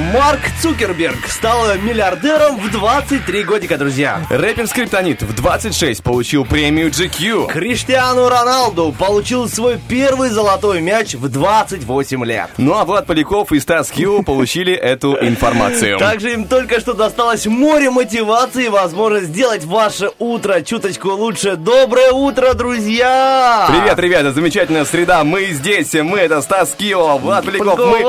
Марк Цукерберг стал миллиардером в 23 годика, друзья. Рэпер Скриптонит в 26 получил премию GQ. Криштиану Роналду получил свой первый золотой мяч в 28 лет. Ну а Влад Поляков и Стас Кью получили эту информацию. Также им только что досталось море мотивации и возможность сделать ваше утро чуточку лучше. Доброе утро, друзья! Привет, ребята, замечательная среда. Мы здесь, мы это Стас Кио, Влад Поляков. Мы,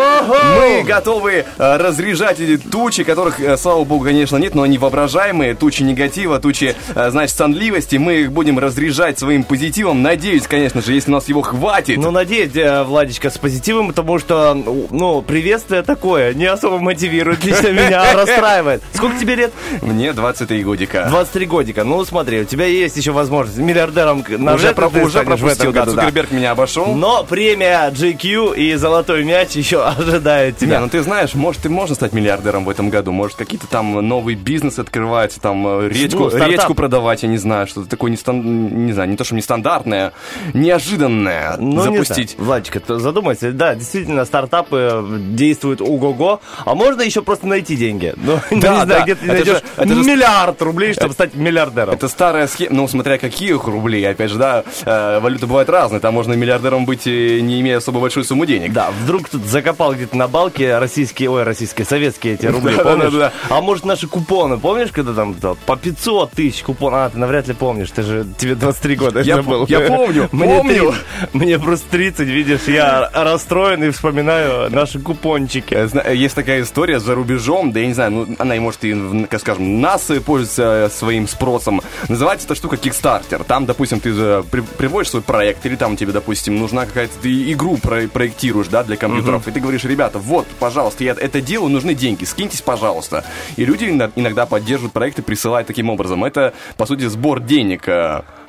мы готовы э, разряжать эти тучи, которых, э, слава богу, конечно, нет, но они воображаемые. Тучи негатива, тучи, э, значит, сонливости. Мы их будем разряжать своим позитивом. Надеюсь, конечно же, если у нас его хватит. Ну, надеюсь, э, Владечка, с позитивом, потому что, ну, приветствие такое не особо мотивирует, лично меня расстраивает. Сколько тебе лет? Мне 23 годика. 23 годика. Ну, смотри, у тебя есть еще возможность миллиардером на Уже, про- уже пропустил, да, Цукерберг меня обошел. Но премия GQ и золотой мяч еще ожидает Не, тебя. ну ты знаешь, может, и можно стать миллиардером в этом году. Может, какие-то там новый бизнес открывать, там э, речку, Ну, речку продавать, я не знаю, что-то такое нестан... не знаю, не то, что нестандартное, неожиданное Ну, не запустить. знаю. Владечка, то задумайся. Да, действительно, стартапы действуют ого-го. А можно еще просто найти деньги. Ну, Да, не знаю, да. где ты Это найдешь же- это же- миллиард рублей, чтобы стать миллиардером. Это старая схема, ну, смотря каких рублей, опять же, да, э, валюты бывают разные, там можно миллиардером быть, э, не имея особо большую сумму денег. Да, вдруг тут закопал где-то на балке российские, ой, российские, советские эти рубли, Да, помнишь? да, да. А может наши купоны, помнишь, когда там да, по 500 тысяч купон? А, ты навряд ли помнишь, ты же, тебе 23 года Я это я помню, Мне помню. 30, Мне просто 30, видишь, я расстроен и вспоминаю наши купончики. Э, Есть такая история за рубежом, да я не знаю, ну, она, и может, и, скажем, нас пользуется э, своим спросом. Называется эта штука Kickstarter. Там, допустим, ты приводишь свой проект, или там тебе, допустим, нужна какая-то, ты игру про- проектируешь, да, для компьютеров, и ты говоришь, ребята, вот, пожалуйста, я это делаю, нужны деньги, скиньтесь, пожалуйста. И люди ино- иногда поддерживают проекты, присылают таким образом. Это, по сути, сбор денег.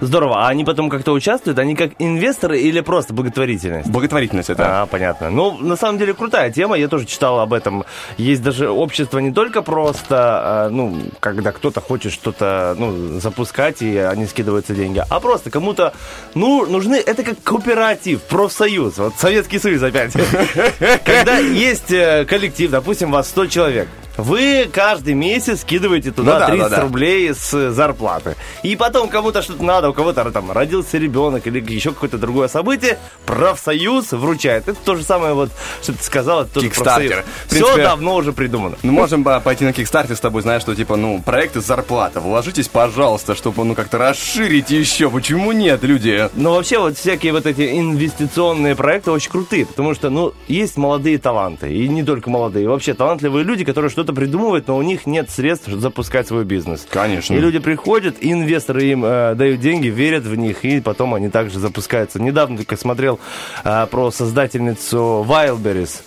Здорово. А они потом как-то участвуют? Они как инвесторы или просто благотворительность? Благотворительность это. А, понятно. Ну, на самом деле, крутая тема. Я тоже читал об этом. Есть даже общество не только просто, а, ну, когда кто-то хочет что-то, ну, запускать, и они скидываются деньги, а просто кому-то, ну, нужны, это как кооператив, профсоюз. Вот Советский Союз опять. Когда есть э, коллектив, допустим, вас 100 человек, вы каждый месяц скидываете туда Ну да, 30 да, да. рублей с зарплаты. И потом кому-то что-то надо, у кого-то там родился ребенок или еще какое-то другое событие, профсоюз вручает. Это то же самое, вот, что ты сказал, это тоже профсоюз. Все давно уже придумано. Ну, можем пойти на Kickstarter с тобой, знаешь, что, типа, ну, проекты зарплата. Вложитесь, пожалуйста, чтобы, ну, как-то расширить еще. Почему нет, люди? Но вообще вот всякие вот эти инвестиционные проекты очень крутые, потому что, ну, есть молодые таланты, и не только молодые, вообще талантливые люди, которые что-то придумывают, но у них нет средств запускать свой бизнес. Конечно. И люди приходят, и инвесторы им э, дают деньги, верят в них, и потом они также запускаются. Недавно только смотрел э, про создательницу Wildberries.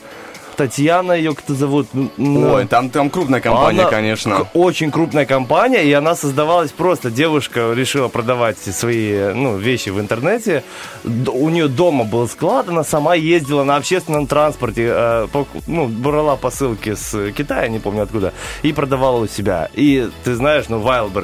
Татьяна ее кто зовут? Ой, там, там крупная компания, она конечно. Очень крупная компания, и она создавалась просто. Девушка решила продавать свои ну, вещи в интернете. У нее дома был склад, она сама ездила на общественном транспорте, э, ну, брала посылки с Китая, не помню откуда, и продавала у себя. И ты знаешь, ну,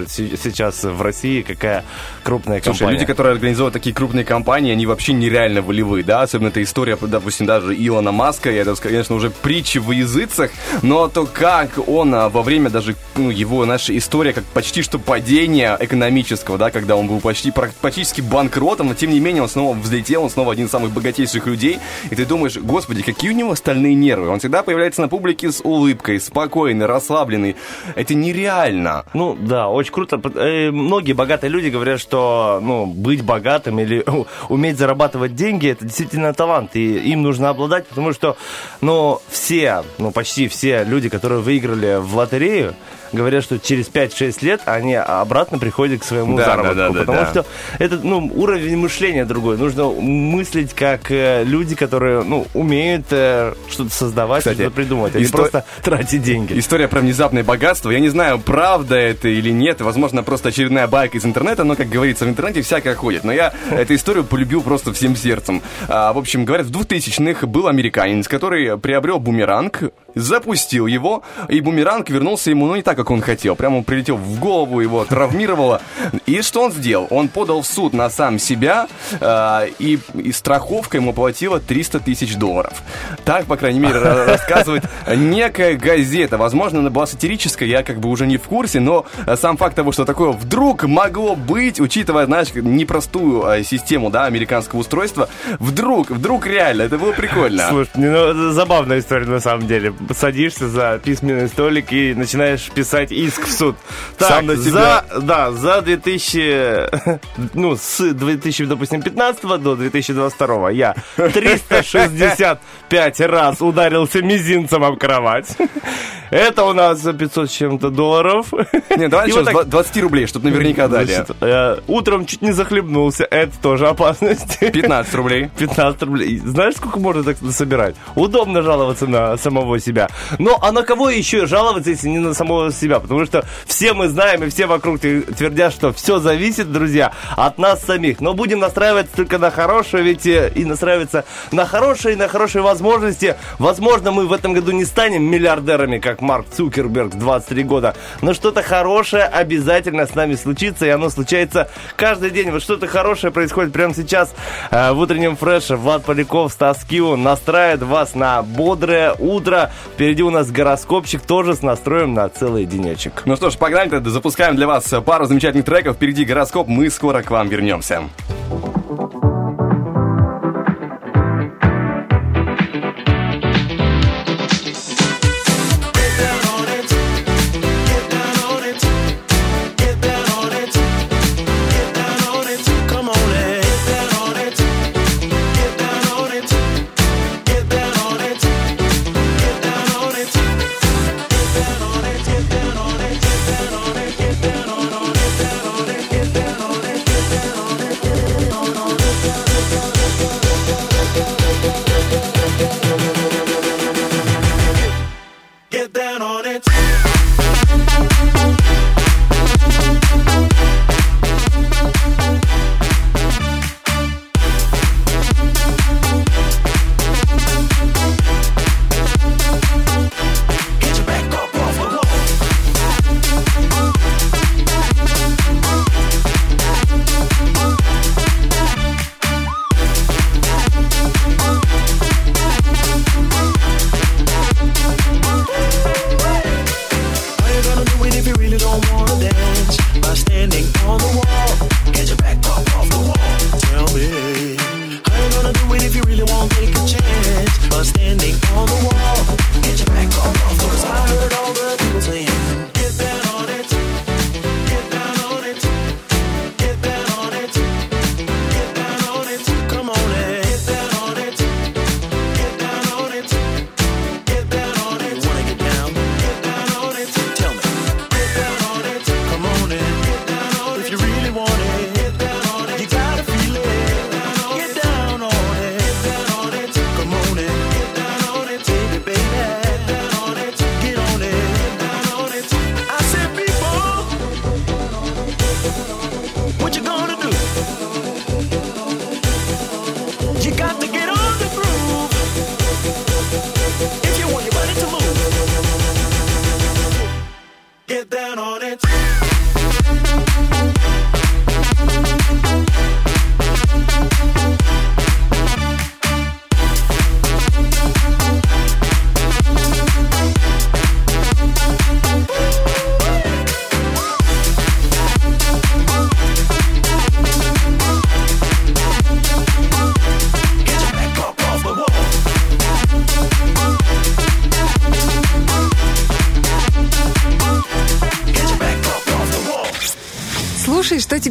се- сейчас в России какая крупная Слушай, компания. люди, которые организовывают такие крупные компании, они вообще нереально волевые, да, особенно эта история, допустим, даже Илона Маска, я это, конечно, уже притчи в языцах, но то, как он а, во время даже, ну, его, наша история, как почти что падения экономического, да, когда он был почти, прак- практически банкротом, но тем не менее он снова взлетел, он снова один из самых богатейших людей, и ты думаешь, господи, какие у него стальные нервы, он всегда появляется на публике с улыбкой, спокойный, расслабленный, это нереально. Ну да, очень круто. Э, Многие богатые люди говорят, что ну, быть богатым или уметь зарабатывать деньги это действительно талант, и им нужно обладать, потому что ну, но все, ну почти все люди, которые выиграли в лотерею, говорят, что через 5-6 лет они обратно приходят к своему Да, заработку. да, да, да, потому да. что это ну, уровень мышления другой. Нужно мыслить как э, люди, которые ну, умеют э, что-то создавать, Кстати, что-то придумать, а не исто- просто тратить деньги. История про внезапное богатство. Я не знаю, правда это или нет. Возможно, просто очередная байка из интернета. Но, как говорится, в интернете всякое ходит. Но я эту историю полюбил просто всем сердцем. А, в общем, говорят, в 2000-х был американец, который приобрел бумеранг, запустил его, и бумеранг вернулся ему, ну, не так, как он хотел. Прямо он прилетел в голову, его травмировало. И что он сделал? Он подал в суд на сам себя, а, и, и страховка ему платила 300 тысяч долларов. Так, по крайней мере, ра- рассказывает некая газета. Возможно, она была сатирическая, я как бы уже не в курсе, но сам факт того, что такое вдруг могло быть, учитывая, знаешь, непростую а, систему, да, американского устройства, вдруг, вдруг реально, это было прикольно. Слушай, ну, это забавная история на самом деле. Садишься за письменный столик и начинаешь писать иск в суд. Так, Сам на себя. за, да, за 2000, ну, с 2000, допустим, 15 до 2022 я 365 раз ударился мизинцем об кровать. Это у нас за 500 с чем-то долларов. Не, давай еще вот так- 20 рублей, чтобы наверняка дали. Значит, э, утром чуть не захлебнулся. Это тоже опасность. 15 рублей. 15 рублей. Знаешь, сколько можно так собирать? Удобно жаловаться на самого себя. Но а на кого еще жаловаться, если не на самого себя? Потому что все мы знаем, и все вокруг твердят, что все зависит, друзья, от нас самих. Но будем настраиваться только на хорошее, ведь э, и настраиваться на хорошие, на хорошие возможности. Возможно, мы в этом году не станем миллиардерами, как Марк Цукерберг в 23 года, но что-то хорошее обязательно с нами случится, и оно случается каждый день. Вот что-то хорошее происходит прямо сейчас э, в утреннем фреше. Влад Поляков, Стас Кио настраивает вас на бодрое утро. Впереди у нас гороскопчик тоже с настроем на целый денечек. Ну что ж, погнали тогда, запускаем для вас пару замечательных треков. Впереди гороскоп, мы скоро к вам вернемся.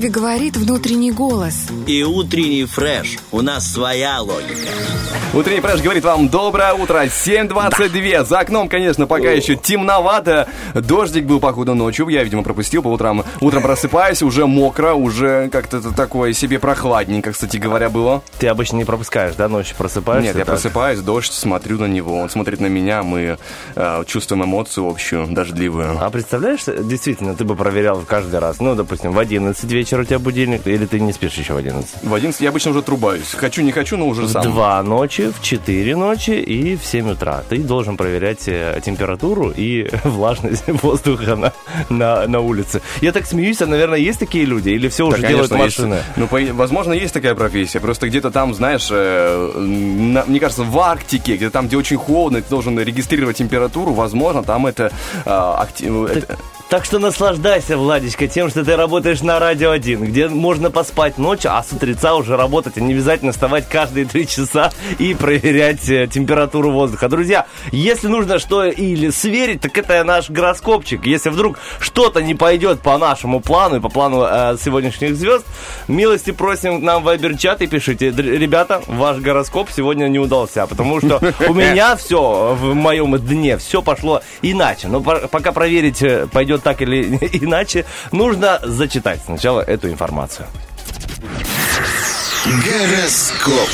Тебе говорит внутренний голос. И утренний фреш. У нас своя логика. Утренний фреш говорит вам доброе утро, 7.22. За окном, конечно, пока еще темновато. Дождик был, походу, ночью. Я, видимо, пропустил по утрам. Утром просыпаюсь, уже мокро, уже как-то такое себе прохладненько, кстати говоря, было. Ты обычно не пропускаешь, да, ночью просыпаешься? Нет, я так? просыпаюсь, дождь, смотрю на него, он смотрит на меня, мы э, чувствуем эмоцию общую, дождливую. А представляешь, действительно, ты бы проверял каждый раз. Ну, допустим, в 11 вечера у тебя будильник, или ты не спишь еще в 11? В 11 я обычно уже трубаюсь. Хочу, не хочу, но уже В сам. 2 ночи, в 4 ночи и в 7 утра. Ты должен проверять э, температуру и влажность воздуха на, на, на улице. Я так смеюсь, а, наверное, есть такие люди? Или все Да, уже делают конечно, есть. машины? Ну, по- возможно, есть такая профессия. Просто где-то там, знаешь, э, на- мне кажется, в Арктике, где-то там, где очень холодно, ты должен регистрировать температуру. Возможно, там это, э, акти- это- Так что наслаждайся, Владечка, тем, что ты работаешь на Радио 1, где можно поспать ночью, а с утреца уже работать, а не обязательно вставать каждые три часа и проверять э, температуру воздуха. Друзья, если нужно что или сверить, так это наш гороскопчик. Если вдруг что-то не пойдет по нашему плану и по плану э, сегодняшних звезд, милости просим нам в Вайбер-чат и пишите. Ребята, ваш гороскоп сегодня не удался, потому что у меня все в моем дне, все пошло иначе. Но по- пока проверить, э, пойдет так или иначе, нужно зачитать сначала эту информацию. Гороскоп.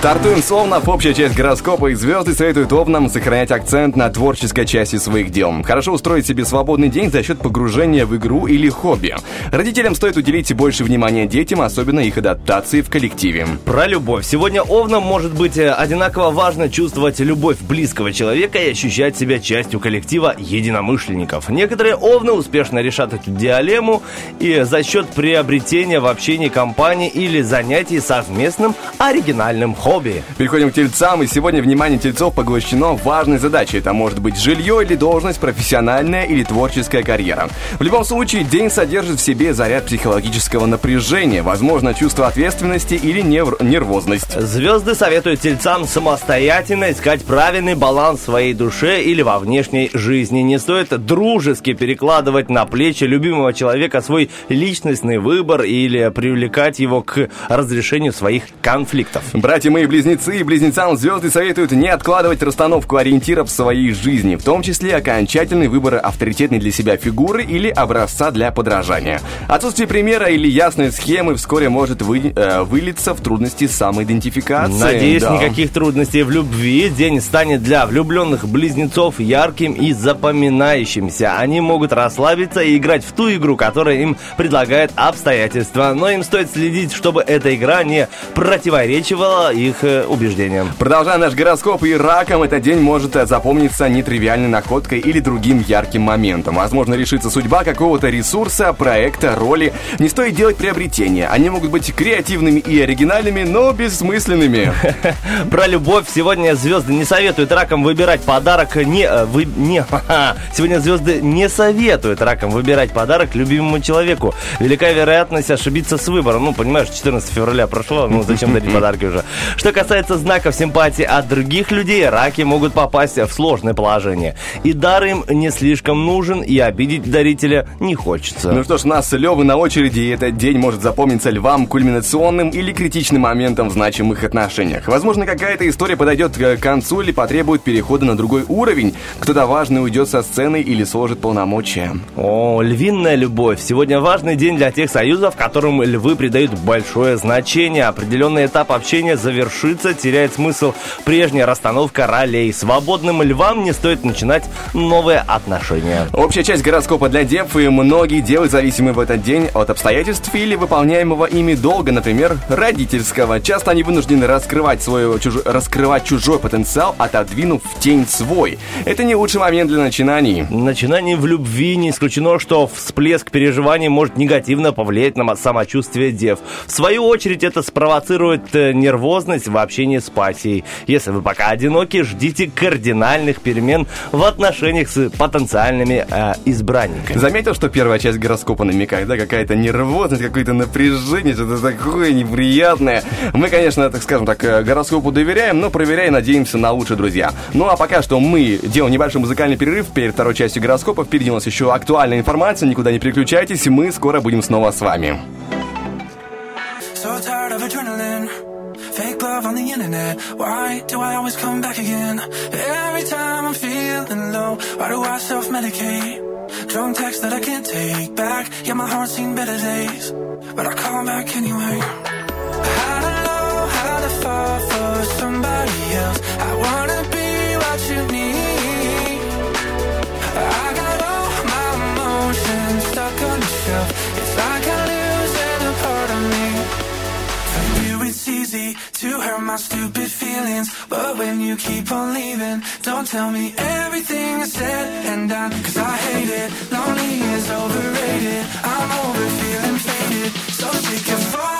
Стартуем с Овнов. Общая часть гороскопа и звезды советуют Овнам сохранять акцент на творческой части своих дел. Хорошо устроить себе свободный день за счет погружения в игру или хобби. Родителям стоит уделить больше внимания детям, особенно их адаптации в коллективе. Про любовь. Сегодня овнам может быть э, одинаково важно чувствовать любовь близкого человека и ощущать себя частью коллектива единомышленников. Некоторые овны успешно решат эту диалему и за счет приобретения в общении компании или занятий совместным оригинальным хобби. Переходим к тельцам, и сегодня внимание тельцов поглощено важной задачей. Это может быть жилье или должность, профессиональная или творческая карьера. В любом случае, день содержит в себе заряд психологического напряжения, возможно, чувство ответственности или нев- нервозность. Звезды советуют тельцам самостоятельно искать правильный баланс в своей душе или во внешней жизни. Не стоит дружески перекладывать на плечи любимого человека свой личностный выбор или привлекать его к разрешению своих конфликтов. Братья мои близнецы и близнецам звезды советуют не откладывать расстановку ориентиров в своей жизни, в том числе окончательный выбор авторитетной для себя фигуры или образца для подражания. Отсутствие примера или ясной схемы вскоре может вы- э, вылиться в трудности самоидентификации. Надеюсь, Да. никаких трудностей в любви. День станет для влюбленных близнецов ярким и запоминающимся. Они могут расслабиться и играть в ту игру, которая им предлагает обстоятельства. Но им стоит следить, чтобы эта игра не противоречивала их э, убеждениям. Продолжая наш гороскоп и раком, этот день может э, запомниться нетривиальной находкой или другим ярким моментом. Возможно, решится судьба какого-то ресурса, проекта, роли. Не стоит делать приобретения. Они могут быть креативными и оригинальными, но бессмысленными. Про любовь сегодня звезды не советуют ракам выбирать подарок не... э, Вы, не сегодня звезды не советуют ракам выбирать подарок любимому человеку. Велика вероятность ошибиться с выбором. Ну, понимаешь, 14 февраля прошло, ну зачем дарить подарки уже. Что касается знаков симпатии от других людей, раки могут попасть в сложное положение. И дар им не слишком нужен, и обидеть дарителя не хочется. Ну что ж, нас Левы на очереди, и этот день может запомниться львам кульминационным или критичным моментом в значимых отношениях. Возможно, какая-то история подойдет к концу или потребует перехода на другой уровень. Кто-то важный уйдет со сцены или сложит полномочия. О, львиная любовь. Сегодня важный день для тех союзов, которым львы придают большое значение. Определенный этап общения завершится, теряет смысл прежняя расстановка ролей. Свободным львам не стоит начинать новые отношения. Общая часть гороскопа для дев и многие девы зависимы в этот день от обстоятельств или выполняемого ими долга, например, родительского. Часто они вынуждены раскрывать, свой, чуж- раскрывать чужой потенциал, отодвинув в тень свой. Это не лучший момент для начинаний. Начинаний в любви не исключено, что всплеск переживаний может негативно повлиять на самочувствие дев. В свою очередь это спровоцирует э, нервозность честность в общении с пассией. Если вы пока одиноки, ждите кардинальных перемен в отношениях с потенциальными э, избранниками. Заметил, что первая часть гороскопа намекает, да, какая-то нервозность, какое-то напряжение, что-то такое неприятное. Мы, конечно, так скажем так, э, гороскопу доверяем, но проверяем, надеемся на лучшее, друзья. Ну а пока что мы делаем небольшой музыкальный перерыв перед второй частью гороскопа. Впереди у нас еще актуальная информация, никуда не переключайтесь, мы скоро будем снова с вами. So tired love on the internet. Why do I always come back again? Every time I'm feeling low, why do I self medicate? Drunk texts that I can't take back. Yeah, my heart's seen better days, but I call back anyway. I don't know how to fall easy to hurt my stupid feelings. But when you keep on leaving, don't tell me everything is said and done. Cause I hate it. Lonely is overrated. I'm over feeling faded. So sick of falling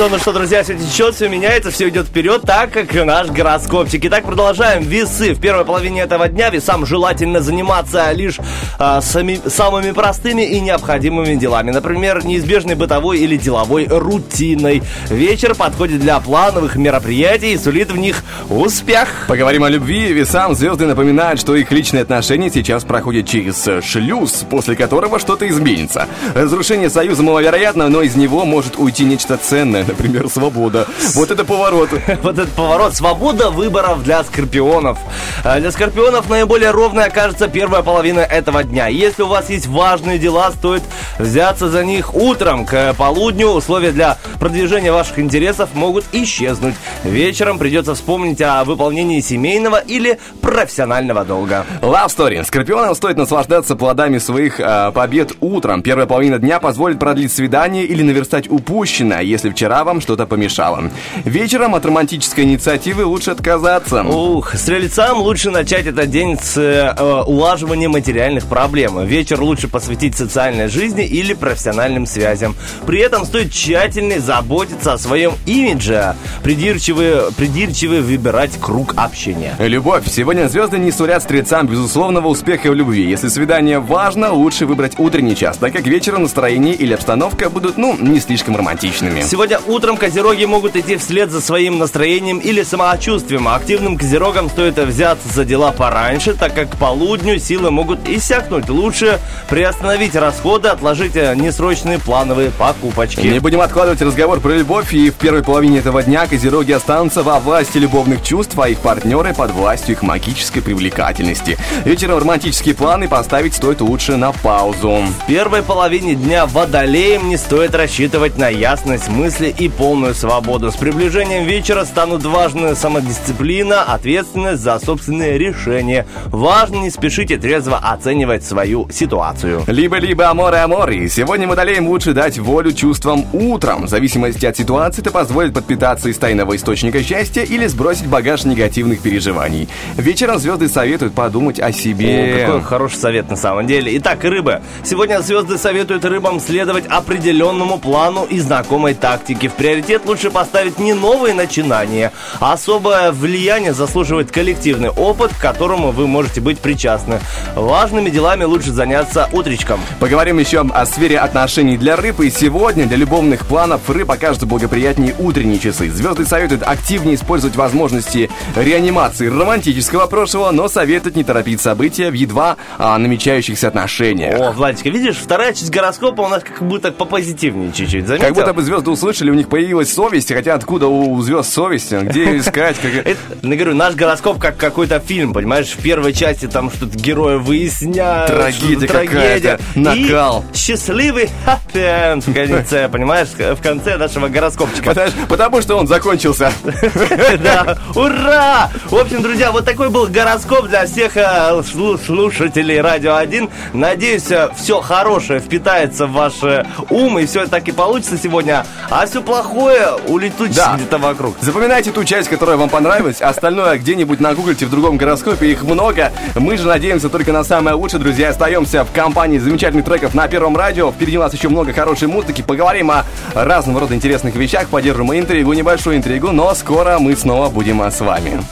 Что, ну что, друзья, все течет, все меняется, все идет вперед, так как и наш гороскопчик. Итак, продолжаем. Весы. В первой половине этого дня весам желательно заниматься лишь а, сами- самыми простыми и необходимыми делами. Например, неизбежной бытовой или деловой рутиной. Вечер подходит для плановых мероприятий и сулит в них успех. Поговорим о любви. Весам звезды напоминают, что их личные отношения сейчас проходят через э, шлюз, после которого что-то изменится. Разрушение союза маловероятно, но из него может уйти нечто ценное, например, свобода. Вот это поворот. Вот этот поворот. Свобода выборов для скорпионов. А Для скорпионов наиболее ровной окажется первая половина этого дня. Если у вас есть важные дела, стоит взяться за них утром. К полудню условия для продвижения ваших интересов могут исчезнуть. Вечером придется вспомнить о выполнении семейного или профессионального долга. Love Story. Скорпионам стоит наслаждаться плодами своих э, побед утром. Первая половина дня позволит продлить свидание или наверстать упущенное, если вчера вам что-то помешало. Вечером от романтической инициативы лучше отказаться. Ух, стрельцам лучше начать этот день с э, улаживания материальных проблем. Вечер лучше посвятить социальной жизни или профессиональным связям. При этом стоит тщательно заботиться о своем имидже, придирчиво, придирчиво выбирать круг общения. Любовь. Сегодня звезды не сулят стрельцам безусловного успеха в любви. Если свидание важно, лучше выбрать утренний час, так как вечером настроение или обстановка будут, ну, не слишком романтичными. Сегодня утром козероги могут идти вслед за своим настроением или самочувствием. Активным козерогам стоит взяться за дела пораньше, так как к полудню силы могут иссякнуть. Лучше приостановить расходы, отложить э, несрочные плановые покупочки. Не будем откладывать разговор про любовь, и в первой половине этого дня козероги останутся во власти любовных чувств, а их партнеры под властью их магической привлекательности. Вечером романтические планы поставить стоит лучше на паузу. В первой половине дня водолеям не стоит рассчитывать на ясность мысли и полную свободу. С приближением вечера станут важны самодисциплина, ответственность за собственные решения. Важно не спешите трезво оценивать свою ситуацию. Либо-либо аморе амори. Сегодня водолеям лучше дать волю чувствам утром. В зависимости от ситуации это позволит подпитаться из тайного источника счастья или сбросить багаж негативных переживаний. Вечером звезды советуют подумать о себе. О, какой хороший совет на самом деле. Итак, рыбы. Сегодня звезды советуют рыбам следовать определенному плану и знакомой тактике. В приоритет лучше поставить не новые начинания. а Особое влияние заслуживает коллективный опыт, к которому вы можете быть причастны. Важными делами лучше заняться утречком. Поговорим еще о сфере отношений для рыб. И сегодня для любовных планов рыб окажутся благоприятнее утренние часы. Звезды советуют активнее использовать возможности реанимации романтического прошлого, но советуют не торопить события в едва а, намечающихся отношениях. О, Владечка, видишь, вторая часть гороскопа у нас как будто попозитивнее чуть-чуть. Заметил? Как будто бы звезды услышали, у них появилась совесть, хотя откуда у звезд совесть? Где ее искать? Как- Это, я говорю, наш гороскоп как какой-то фильм, понимаешь? В первой части там что-то герои выясняют. Трагедия что-то трагедия. какая-то, накал. И счастливый happy end в конце, понимаешь? В конце нашего гороскопчика. Потому, потому что он закончился. Да, ура! В общем, друзья, вот такой был гороскоп для всех э, слу- слушателей Радио 1. Надеюсь, все хорошее впитается в ваш э, ум, и все так и получится сегодня. А все плохое улетучится Да. где-то вокруг. Запоминайте ту часть, которая вам понравилась, остальное где-нибудь нагуглите в другом гороскопе, их много. Мы же надеемся только на самое лучшее, друзья. Остаемся в компании замечательных треков на Первом радио. Впереди у нас еще много хорошей музыки. Поговорим о разного рода интересных вещах, поддержим интригу, небольшую интригу, но скоро мы снова будем с вами.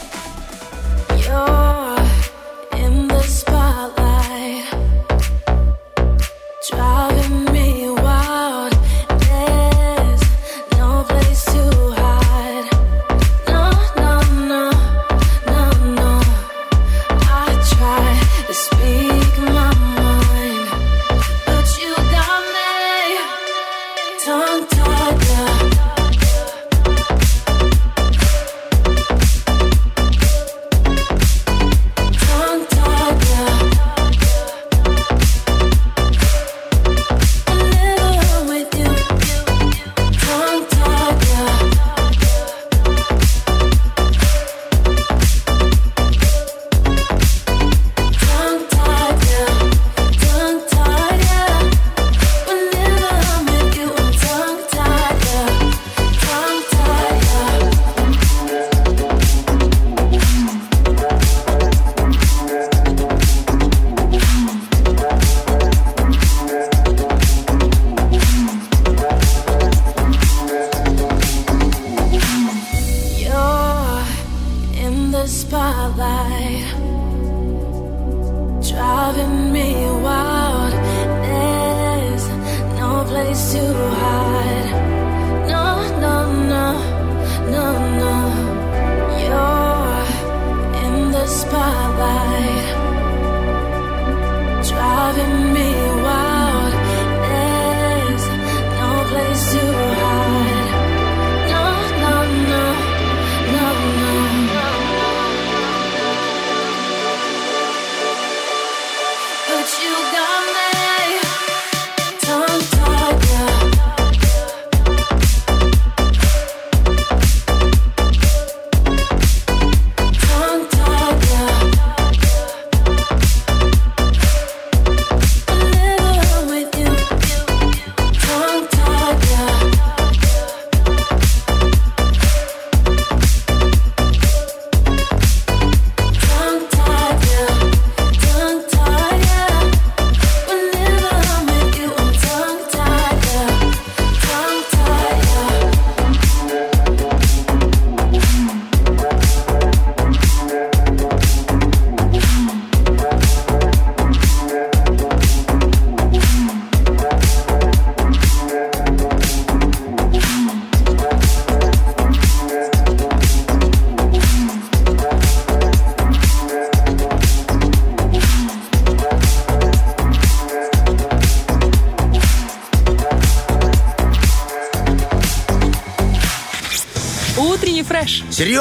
You're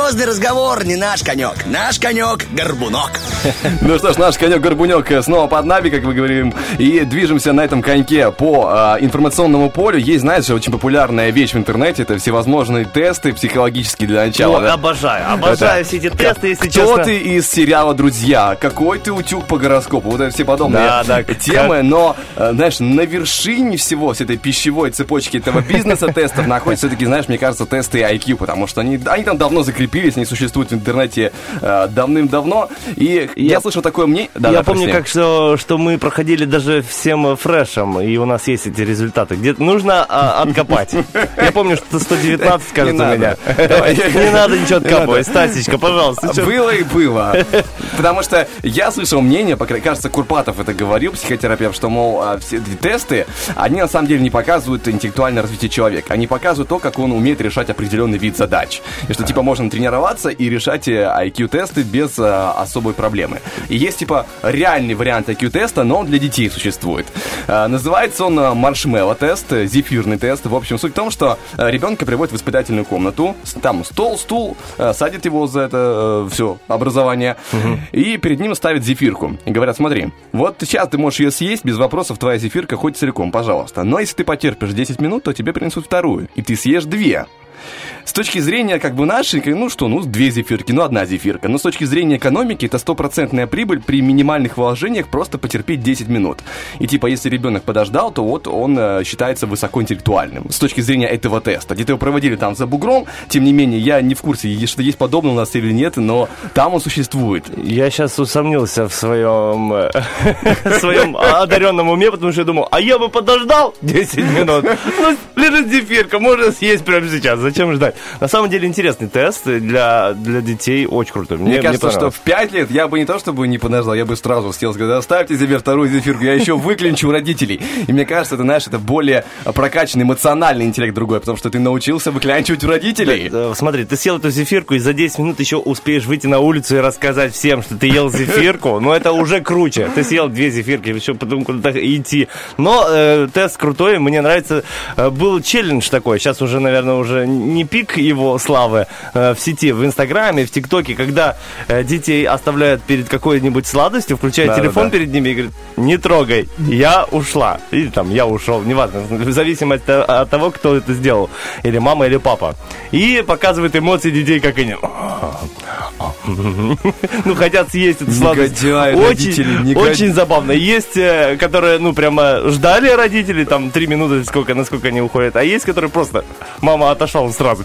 Серьезный разговор не наш конек. Наш конек — горбунок. Ну что ж, наш конек-горбунек снова под нами, как мы говорим, и движемся на этом коньке по а, информационному полю. Есть, знаешь, очень популярная вещь в интернете, это всевозможные тесты психологические для начала. О, да. обожаю, обожаю все эти тесты, если Кто честно. ты из сериала «Друзья»? Какой ты утюг по гороскопу? Вот это все подобные Да, да, темы, но, э, знаешь, на вершине всего с этой пищевой цепочки этого бизнеса тестов находятся все-таки, знаешь, мне кажется, тесты IQ, потому что они, они там давно закрепились, они существуют в интернете э, давным-давно, и я, Я- слышал такое мнение... Да, я да, помню, прости. как что, что мы проходили даже всем фрешем, и у нас есть эти результаты. Где нужно а, откопать. Я помню, что 119, кажется, у меня. Не надо ничего откапывать. Стасечка, пожалуйста. Было и было. Потому что я слышал мнение, кажется, Курпатов это говорил, психотерапевт, что, мол, а, все тесты, они на самом деле не показывают интеллектуальное развитие человека. Они показывают то, как он умеет решать определенный вид задач. И что, типа, можно тренироваться и решать э, IQ-тесты без э, особой проблемы. И есть, типа, реальный вариант IQ-теста, но он для детей существует. Э, Называется он э, маршмелло-тест, э, зефирный тест. В общем, суть в том, что ребенка приводят в воспитательную комнату, там стол, стул, садят его за это все образование, и перед ним ставят зефирку. И говорят, смотри, вот сейчас ты можешь ее съесть, без вопросов твоя зефирка хоть целиком, пожалуйста. Но если ты потерпишь 10 минут, то тебе принесут вторую, и ты съешь две. С точки зрения как бы нашей, ну что, ну две зефирки, ну одна зефирка. Но с точки зрения экономики это стопроцентная прибыль при минимальных вложениях просто потерпеть 10 минут. И типа если ребенок подождал, то вот он э, считается высокоинтеллектуальным. С точки зрения этого теста. Где-то его проводили там за бугром, тем не менее я не в курсе, что есть подобное у нас или нет, но там он существует. Я сейчас усомнился в своем, э, своем одаренном уме, потому что я думал, а я бы подождал 10 минут. Ну, лежит зефирка, можно съесть прямо сейчас. Зачем ждать? На самом деле интересный тест для, для детей, очень крутой. Мне, кажется, что понравилось. в 5 лет я бы не то чтобы не подождал, я бы сразу сел, сказал, оставьте себе вторую зефирку, я еще выклинчу у родителей. И мне кажется, это, знаешь, это более прокачанный эмоциональный интеллект другой, потому что ты научился выклянчивать у родителей. Смотри, ты съел эту зефирку и за 10 минут еще успеешь выйти на улицу и рассказать всем, что ты ел зефирку. Но это уже круче. Ты съел две зефирки, еще потом куда-то идти. Но э, тест крутой, мне нравится. Э, был челлендж такой, сейчас уже, наверное, уже не пик его славы э, в сети, в Инстаграме, в ТикТоке, когда э, детей оставляют перед какой-нибудь сладостью, включают Да-да-да. телефон перед ними и говорят, не трогай, я ушла. Или там, я ушел, неважно, в зависимости от того, кто это сделал. Или мама, или папа. И показывает эмоции детей, как они... Ну, хотят съесть эту сладость. Очень, очень забавно. Есть, э, которые, ну, прямо ждали родители, там, три минуты, сколько, насколько они уходят. А есть, которые просто... Мама отошла, он сразу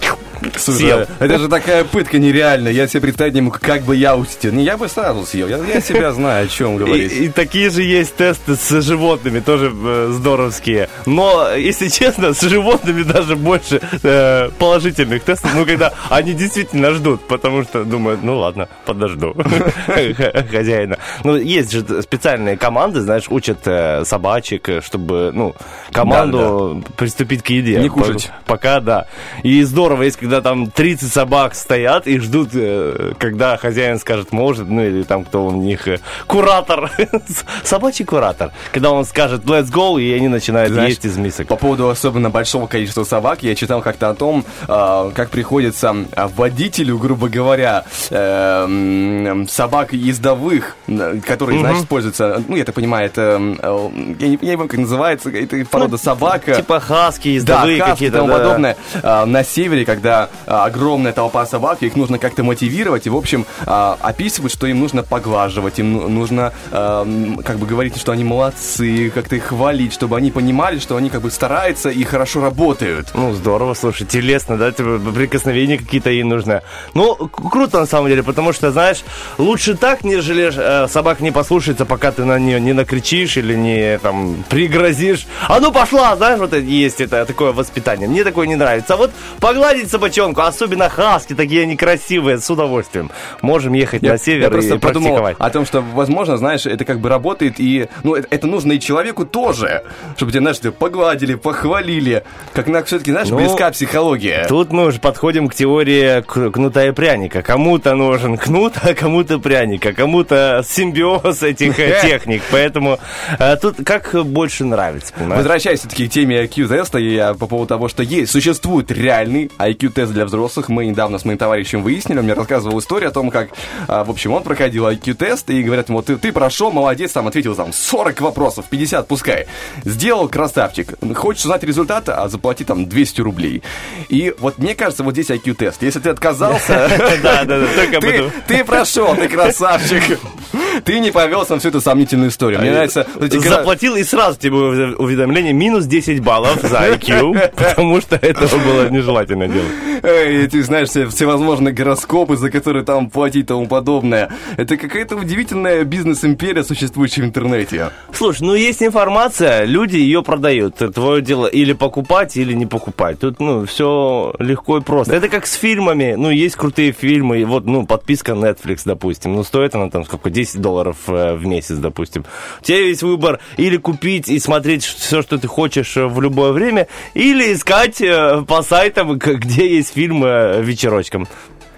Слушай, съел. это же такая пытка нереальная. Я себе представить не могу, как бы я усетил. Не, я бы сразу съел. Я, я себя знаю, о чем говорить. И, и такие же есть тесты с животными, тоже э, здоровские. Но, если честно, с животными даже больше э, положительных тестов, ну, когда они действительно ждут, потому что думают, ну, ладно, подожду хозяина. Ну, есть же специальные команды, знаешь, учат э, собачек, э, чтобы, ну, команду приступить к еде. Не кушать. По- Пока, да. И здорово есть, когда там 30 собак стоят и ждут, э, когда хозяин скажет, может, ну или там кто у них э, куратор, собачий куратор. Когда он скажет let's go, и они начинают Знаешь, есть из мисок. По поводу особенно большого количества собак, я читал как-то о том, э, как приходится э, водителю, грубо говоря, э, собак ездовых, которые, знаешь, используются, ну, я так понимаю, это, я не я не помню, как называется, это порода собака. Типа хаски, Да, ездовые и какие-то. тому да. подобное. Севере, когда а, огромная толпа собак, их нужно как-то мотивировать, и, в общем, а, описывают, что им нужно поглаживать, им ну- нужно, а, как бы, говорить, что они молодцы, как-то их хвалить, чтобы они понимали, что они, как бы, стараются и хорошо работают. Ну, здорово, слушай, телесно, да, тебе прикосновения какие-то ей нужны. Ну, круто на самом деле, потому что, знаешь, лучше так, нежели э, собак не послушается, пока ты на нее не накричишь или не там пригрозишь. А ну пошла, знаешь, вот есть это такое воспитание. Мне такое не нравится. А вот погладить собачонку, особенно хаски, такие они красивые, с удовольствием. Можем ехать на север я просто и подумал о том, что, возможно, знаешь, это как бы работает, и, ну, это, это нужно и человеку тоже, чтобы тебя, знаешь, тебя погладили, похвалили, как на все-таки, знаешь, Ну, близка психология. Тут мы уже подходим к теории кнута и пряника. Кому-то нужен кнут, а кому-то пряник, а кому-то симбиоз этих э, техник. Поэтому э, тут как больше нравится, понимаешь? Возвращаясь все-таки к теме и я по поводу того, что есть, существует реальный IQ-тест для взрослых. Мы недавно с моим товарищем выяснили, он мне рассказывал историю о том, как, а, в общем, он проходил IQ-тест, и говорят ему, ты, ты прошел, молодец, там ответил там 40 вопросов, 50 пускай. Сделал красавчик. Хочешь узнать результат, а заплати там 200 рублей. И вот мне кажется, вот здесь IQ-тест. Если ты отказался, Да, да, да, только об ты, прошел, ты красавчик. Ты не повелся на всю эту сомнительную историю. Мне нравится... Заплатил и сразу тебе ув- уведомление минус 10 баллов за IQ, потому что этого было нежелательно делать. Эти, знаешь, все, всевозможные гороскопы, за которые там платить и тому подобное. Это какая-то удивительная бизнес-империя, существующая в интернете. Слушай, ну есть информация, люди ее продают. Твое дело или покупать, или не покупать. Тут, ну, все легко и просто. Это как с фильмами. Ну, есть крутые фильмы. и Вот, ну, подписка Netflix, допустим. Ну, стоит она там сколько? 10 долларов э, в месяц, допустим. У тебя есть выбор или купить и смотреть все, что ты хочешь э, в любое время, или искать э, по сайтам, к- где есть фильмы э, вечерочком.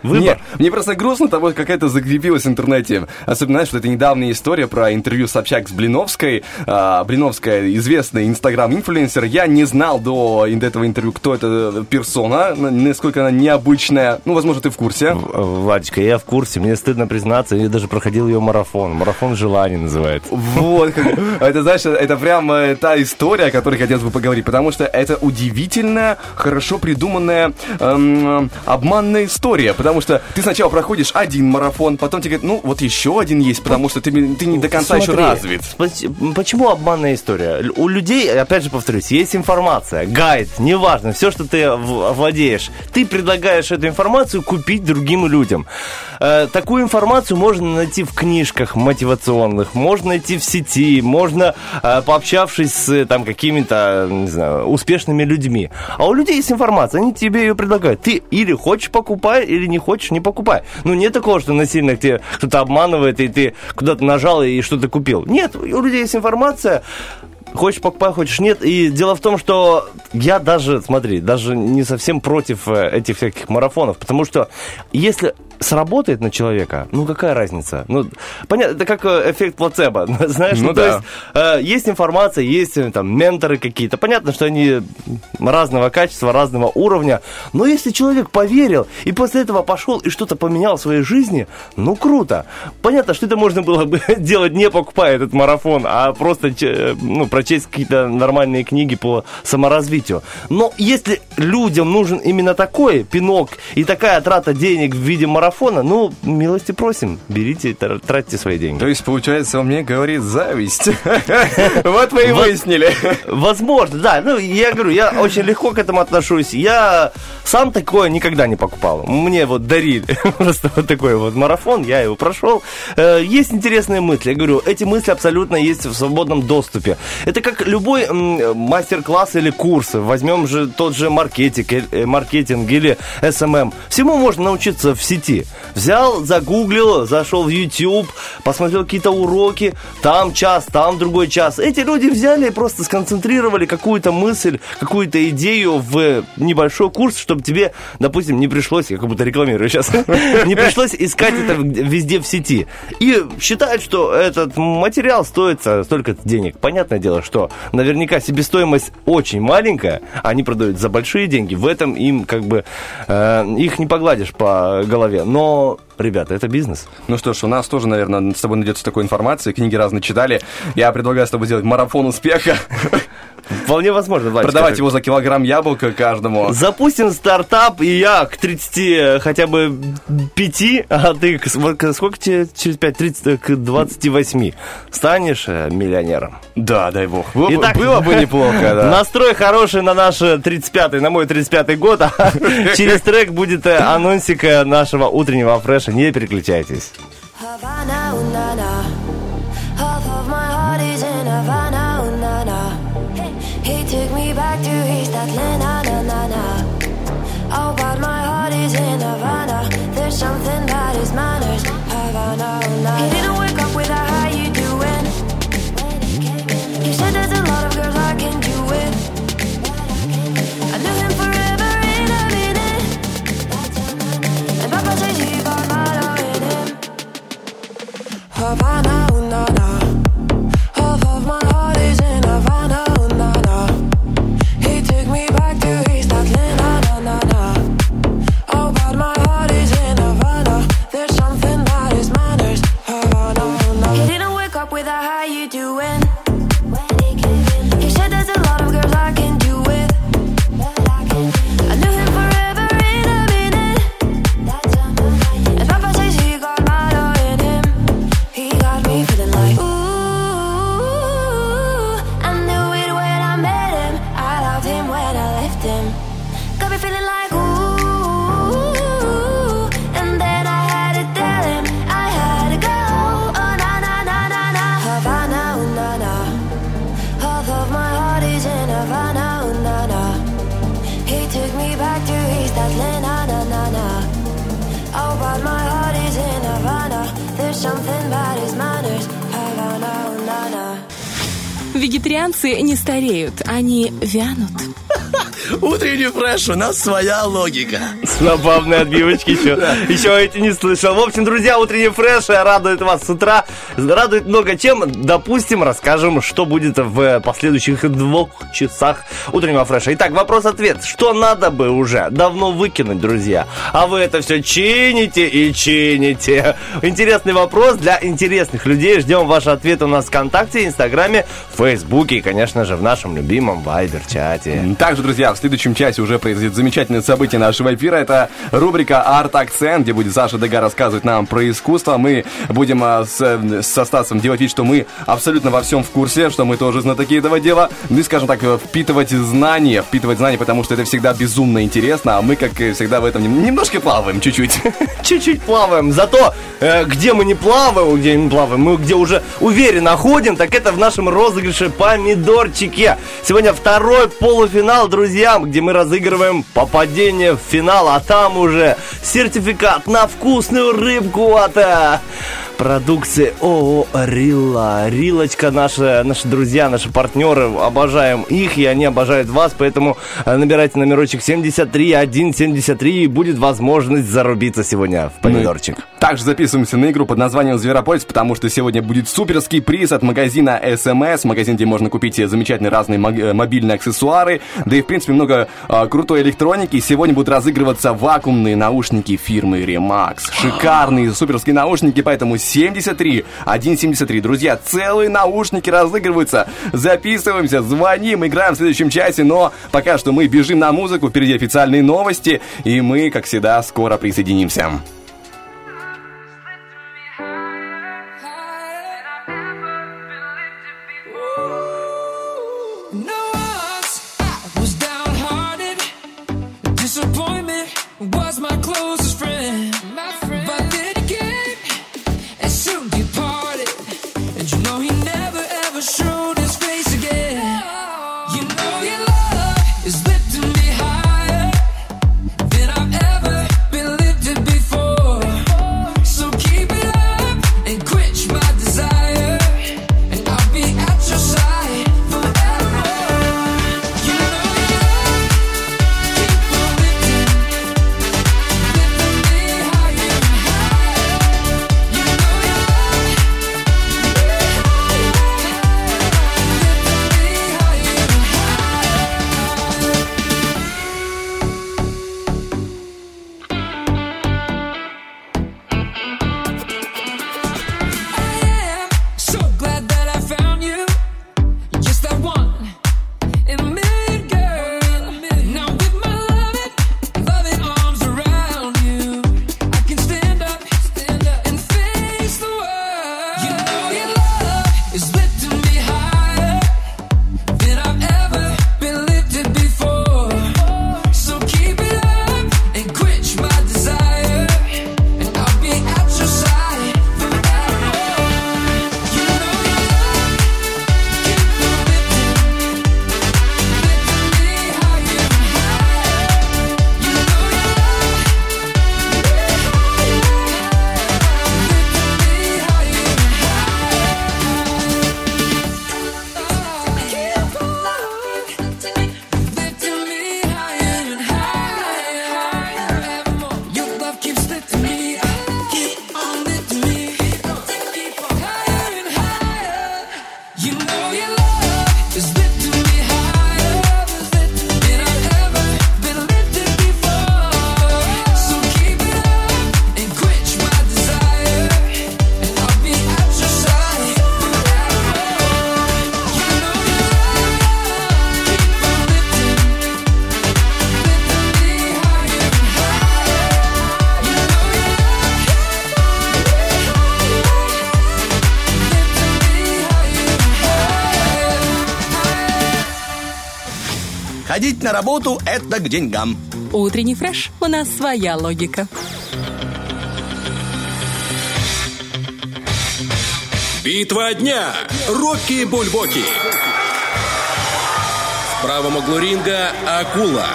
Выбор. Нет, мне просто грустно того, как это закрепилось в интернете. Особенно, знаешь, что это недавняя история про интервью Собчак с Блиновской. А, Блиновская известный инстаграм-инфлюенсер. Я не знал до этого интервью, кто это персона, насколько она необычная. Ну, возможно, ты в курсе. В- Владечка, я в курсе, мне стыдно признаться, я даже проходил ее марафон. Марафон желаний называется. Вот, как- это, знаешь, это прям э, та история, о которой хотелось бы поговорить, потому что это удивительная, хорошо придуманная эм, обманная история, потому что ты сначала проходишь один марафон, потом тебе говорят, ну, вот еще один есть, потому что ты, ты не до конца еще Смотри, развит. спо- Почему обманная история? У людей, опять же повторюсь, есть информация, гайд, неважно, все, что ты владеешь. Ты предлагаешь эту информацию купить другим людям. Э, Такую информацию можно найти в книжках мотивационных, можно найти в сети, можно э, пообщавшись с э, там какими-то, не знаю, успешными людьми. А у людей есть информация, они тебе ее предлагают. Ты или хочешь покупай, или не хочешь не покупай. Ну нет такого, что насильно тебе кто-то обманывает, и ты куда-то нажал и что-то купил. Нет, у людей есть информация, Хочешь покупай, хочешь нет. И дело в том, что я даже, смотри, даже не совсем против э, этих всяких марафонов, потому что если сработает на человека, ну какая разница? Ну, понятно, это как э, эффект плацебо, знаешь, ну, Ну то да. есть э, есть информация, есть э, там менторы какие-то, понятно, что они разного качества, разного уровня, но если человек поверил и после этого пошел и что-то поменял в своей жизни, ну круто. Понятно, что это можно было бы делать не покупая этот марафон, а просто че- ну, прочесть какие-то нормальные книги по саморазвитию. Но если людям нужен именно такой пинок и такая трата денег в виде марафона, ну, милости просим, берите, тр- тратьте свои деньги. То есть, получается, он мне говорит зависть. Вот мы и выяснили. Возможно, да. Ну, я говорю, я очень легко к этому отношусь. Я сам такое никогда не покупал. Мне вот дарили просто вот такой вот марафон, я его прошел. Э, Есть интересные мысли. Я говорю, эти мысли абсолютно есть в свободном доступе. Это как любой мастер-класс или курс. Возьмем же тот же маркетинг, э, маркетинг или SMM. Всему можно научиться в сети. Взял, загуглил, зашел в YouTube, посмотрел какие-то уроки, там час, там другой час. Эти люди взяли и просто сконцентрировали какую-то мысль, какую-то идею в небольшой курс, чтобы тебе, допустим, не пришлось, я как будто рекламирую сейчас, не пришлось искать это везде в сети. И считают, что этот материал стоит столько денег. Понятное дело, что наверняка себестоимость очень маленькая, они продают за большие деньги. В этом им как бы э, их не погладишь по голове. Но, ребята, это бизнес. Ну что ж, у нас тоже, наверное, с тобой найдется такой информации. Книги разные читали. Я предлагаю с тобой сделать марафон успеха. Вполне возможно, Владик, Продавать как- его за килограмм яблока каждому. Запустим стартап, и я к 30 хотя бы 5, а ты сколько тебе через 5? 30 к 28 станешь э, миллионером. Да, дай бог. Было, бы- Итак, было бы неплохо, да. Настрой хороший на наш 35-й, на мой 35-й год. а Через трек будет э, анонсик э, нашего утреннего фреша. Не переключайтесь. Havana, стареют, они вянут. Утренний фреш, у нас своя логика. Забавные отбивочки еще. Еще эти не слышал. В общем, друзья, утренний фреш радует вас с утра. Радует много чем. Допустим, расскажем, что будет в последующих двух часах утреннего фреша. Итак, вопрос-ответ. Что надо бы уже давно выкинуть, друзья? А вы это все чините и чините. Интересный вопрос для интересных людей. Ждем ваши ответы у нас в ВКонтакте, Инстаграме, Фейсбуке и, конечно же, в нашем любимом Вайбер-чате. Также, друзья, в следующем часе уже произойдет замечательное событие нашего эфира. Это рубрика «Арт Акцент», где будет Саша Дега рассказывать нам про искусство. Мы будем а, с, со Стасом делать вид, что мы абсолютно во всем в курсе, что мы тоже знатоки этого дела. Ну и, скажем так, э, впитывать знания, впитывать знания, потому что это всегда безумно интересно, а мы, как всегда, в этом нем- немножко плаваем чуть-чуть. Чуть-чуть плаваем. Зато э, где мы не плаваем, где не плаваем, мы где уже уверенно ходим, так это в нашем розыгрыше помидорчике. Сегодня второй полуфинал, друзья, где мы разыгрываем попадение в финал, а там уже сертификат на вкусную рыбку от э, продукции ООО Рила. Рилочка наша, наши друзья, наши партнеры, обожаем их, и они обожают вас, поэтому э, набирайте номерочек 73173 и будет возможность зарубиться сегодня в помидорчик. Также записываемся на игру под названием «Зверополис», потому что сегодня будет суперский приз от магазина SMS, магазин, где можно купить замечательные разные э, мобильные аксессуары, да и, в принципе, много а, крутой электроники. Сегодня будут разыгрываться вакуумные наушники фирмы Remax. Шикарные суперские наушники, поэтому 73 173. Друзья, целые наушники разыгрываются. Записываемся, звоним, играем в следующем часе, но пока что мы бежим на музыку, впереди официальные новости, и мы, как всегда, скоро присоединимся. На работу – это к деньгам. Утренний фреш. У нас своя логика. Битва дня. Рокки Бульбоки. В правом углу ринга Акула.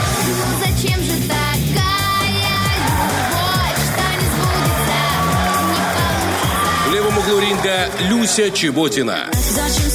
Зачем же такая любовь, что не сбудется, не получится? В левом углу ринга Люся Чеботина. Зачем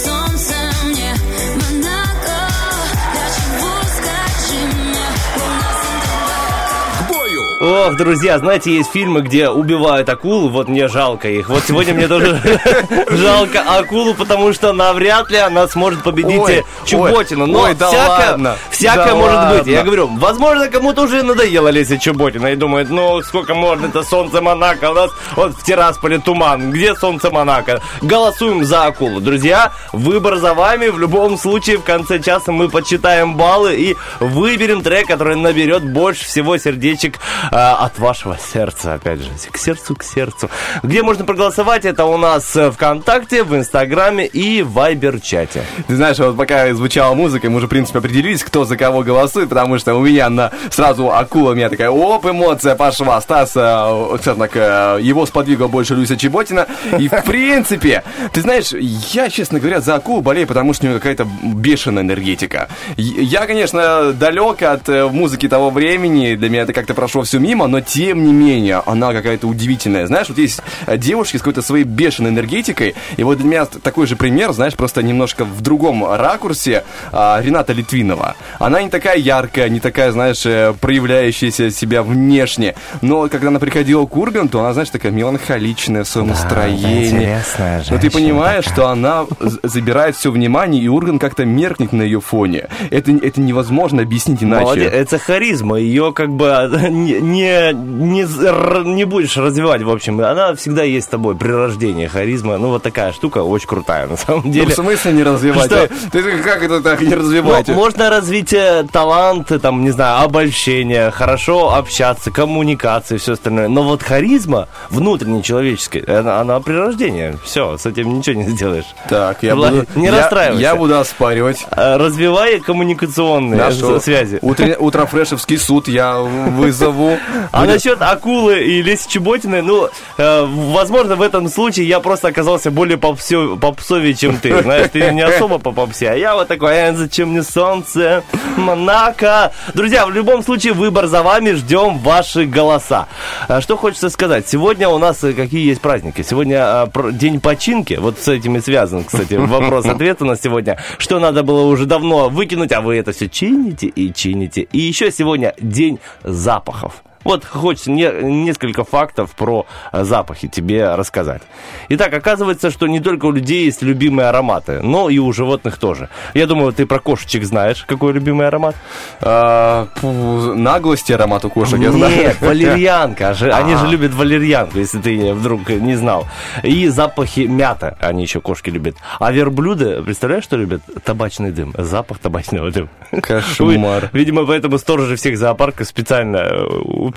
Ох, друзья, знаете, есть фильмы, где убивают акул, вот мне жалко их. Вот сегодня мне тоже жалко акулу, потому что навряд ли она сможет победить э, Чеботину. Но всякое, всякое да может быть. Я ладно. говорю, возможно, кому-то уже надоело Леся Чеботина и думает, ну, сколько можно, это солнце Монако, у нас вот в Тирасполе туман, где солнце Монако? Голосуем за акулу. Друзья, выбор за вами. В любом случае, в конце часа мы подсчитаем баллы и выберем трек, который наберет больше всего сердечек а, от вашего сердца. Опять же, к сердцу, к сердцу. Где можно проголосовать? Это у нас э, ВКонтакте, в Инстаграме и в Вайбер-чате. Ты знаешь, вот пока звучала музыка, мы уже, в принципе, определились, кто за кого голосует, потому что у меня на сразу акула, у меня такая, оп, эмоция пошла. Стас, э, так, э, его сподвигла больше Люся Чеботина. И, в принципе, ты знаешь, я, честно говоря, за акулу болею, потому что у нее какая-то бешеная энергетика. Я, конечно, далек от э, музыки того времени, для меня это как-то прошло все мимо, но, тем не менее, она какая-то удивительная. Знаешь, вот есть э, девушки с какой-то своей бешеной энергетикой, и вот для меня такой же пример, знаешь, просто немножко в другом ракурсе а, Рената Литвинова. Она не такая яркая, не такая, знаешь, э, проявляющаяся себя внешне, но когда она приходила к Урганту, она, знаешь, такая меланхоличная в своем настроении. интересная Но ты понимаешь, такая. что она забирает все внимание, и Ургант как-то меркнет на ее фоне. Это, это невозможно объяснить иначе. Молодец, это харизма, ее как бы не, не, не, р- не будешь развивать, в общем, она всегда есть с тобой при рождении, харизма, ну вот такая штука очень крутая на самом Ну, деле. в смысле не развивать? Что? Ты, ты как это так не Ну, развивать? можно развить э, талант, э, там, не знаю, обольщение, хорошо общаться, коммуникации, все остальное. Но вот харизма внутренняя человеческая, она, она при рождении. Все, с этим ничего не сделаешь. Так, я Ладно, буду... не я- расстраивайся. Я буду оспаривать. Э, Развивай коммуникационные с- связи. утре- Утрофрешевский суд я вызову. А насчет акулы и Леси Чеботиной, ну, э, возможно, в этом случае я просто оказался более попсовее, чем ты. Знаешь, ты не особо по попсе, а я вот такой, э, зачем мне солнце, Монако. Друзья, в любом случае, выбор за вами, ждем ваши голоса. А Что хочется сказать? Сегодня у нас э, какие есть праздники? Сегодня про- день починки, вот с этим и связан, кстати, вопрос-ответ у нас сегодня. Что надо было уже давно выкинуть, а вы это все чините и чините. И еще сегодня день запахов. Вот хочется не- несколько фактов про э, запахи тебе рассказать. Итак, оказывается, что не только у людей есть любимые ароматы, но и у животных тоже. Я думаю, ты про кошечек знаешь, какой любимый аромат? А, наглости аромат у кошек, я знаю. Нет, валерьянка. Они А. же любят валерьянку, если ты вдруг не знал. И запахи мята они еще кошки любят. А верблюды, представляешь, что любят? Табачный дым. Запах табачного дыма. Кошмар. Видимо, поэтому сторожи всех зоопарков специально э,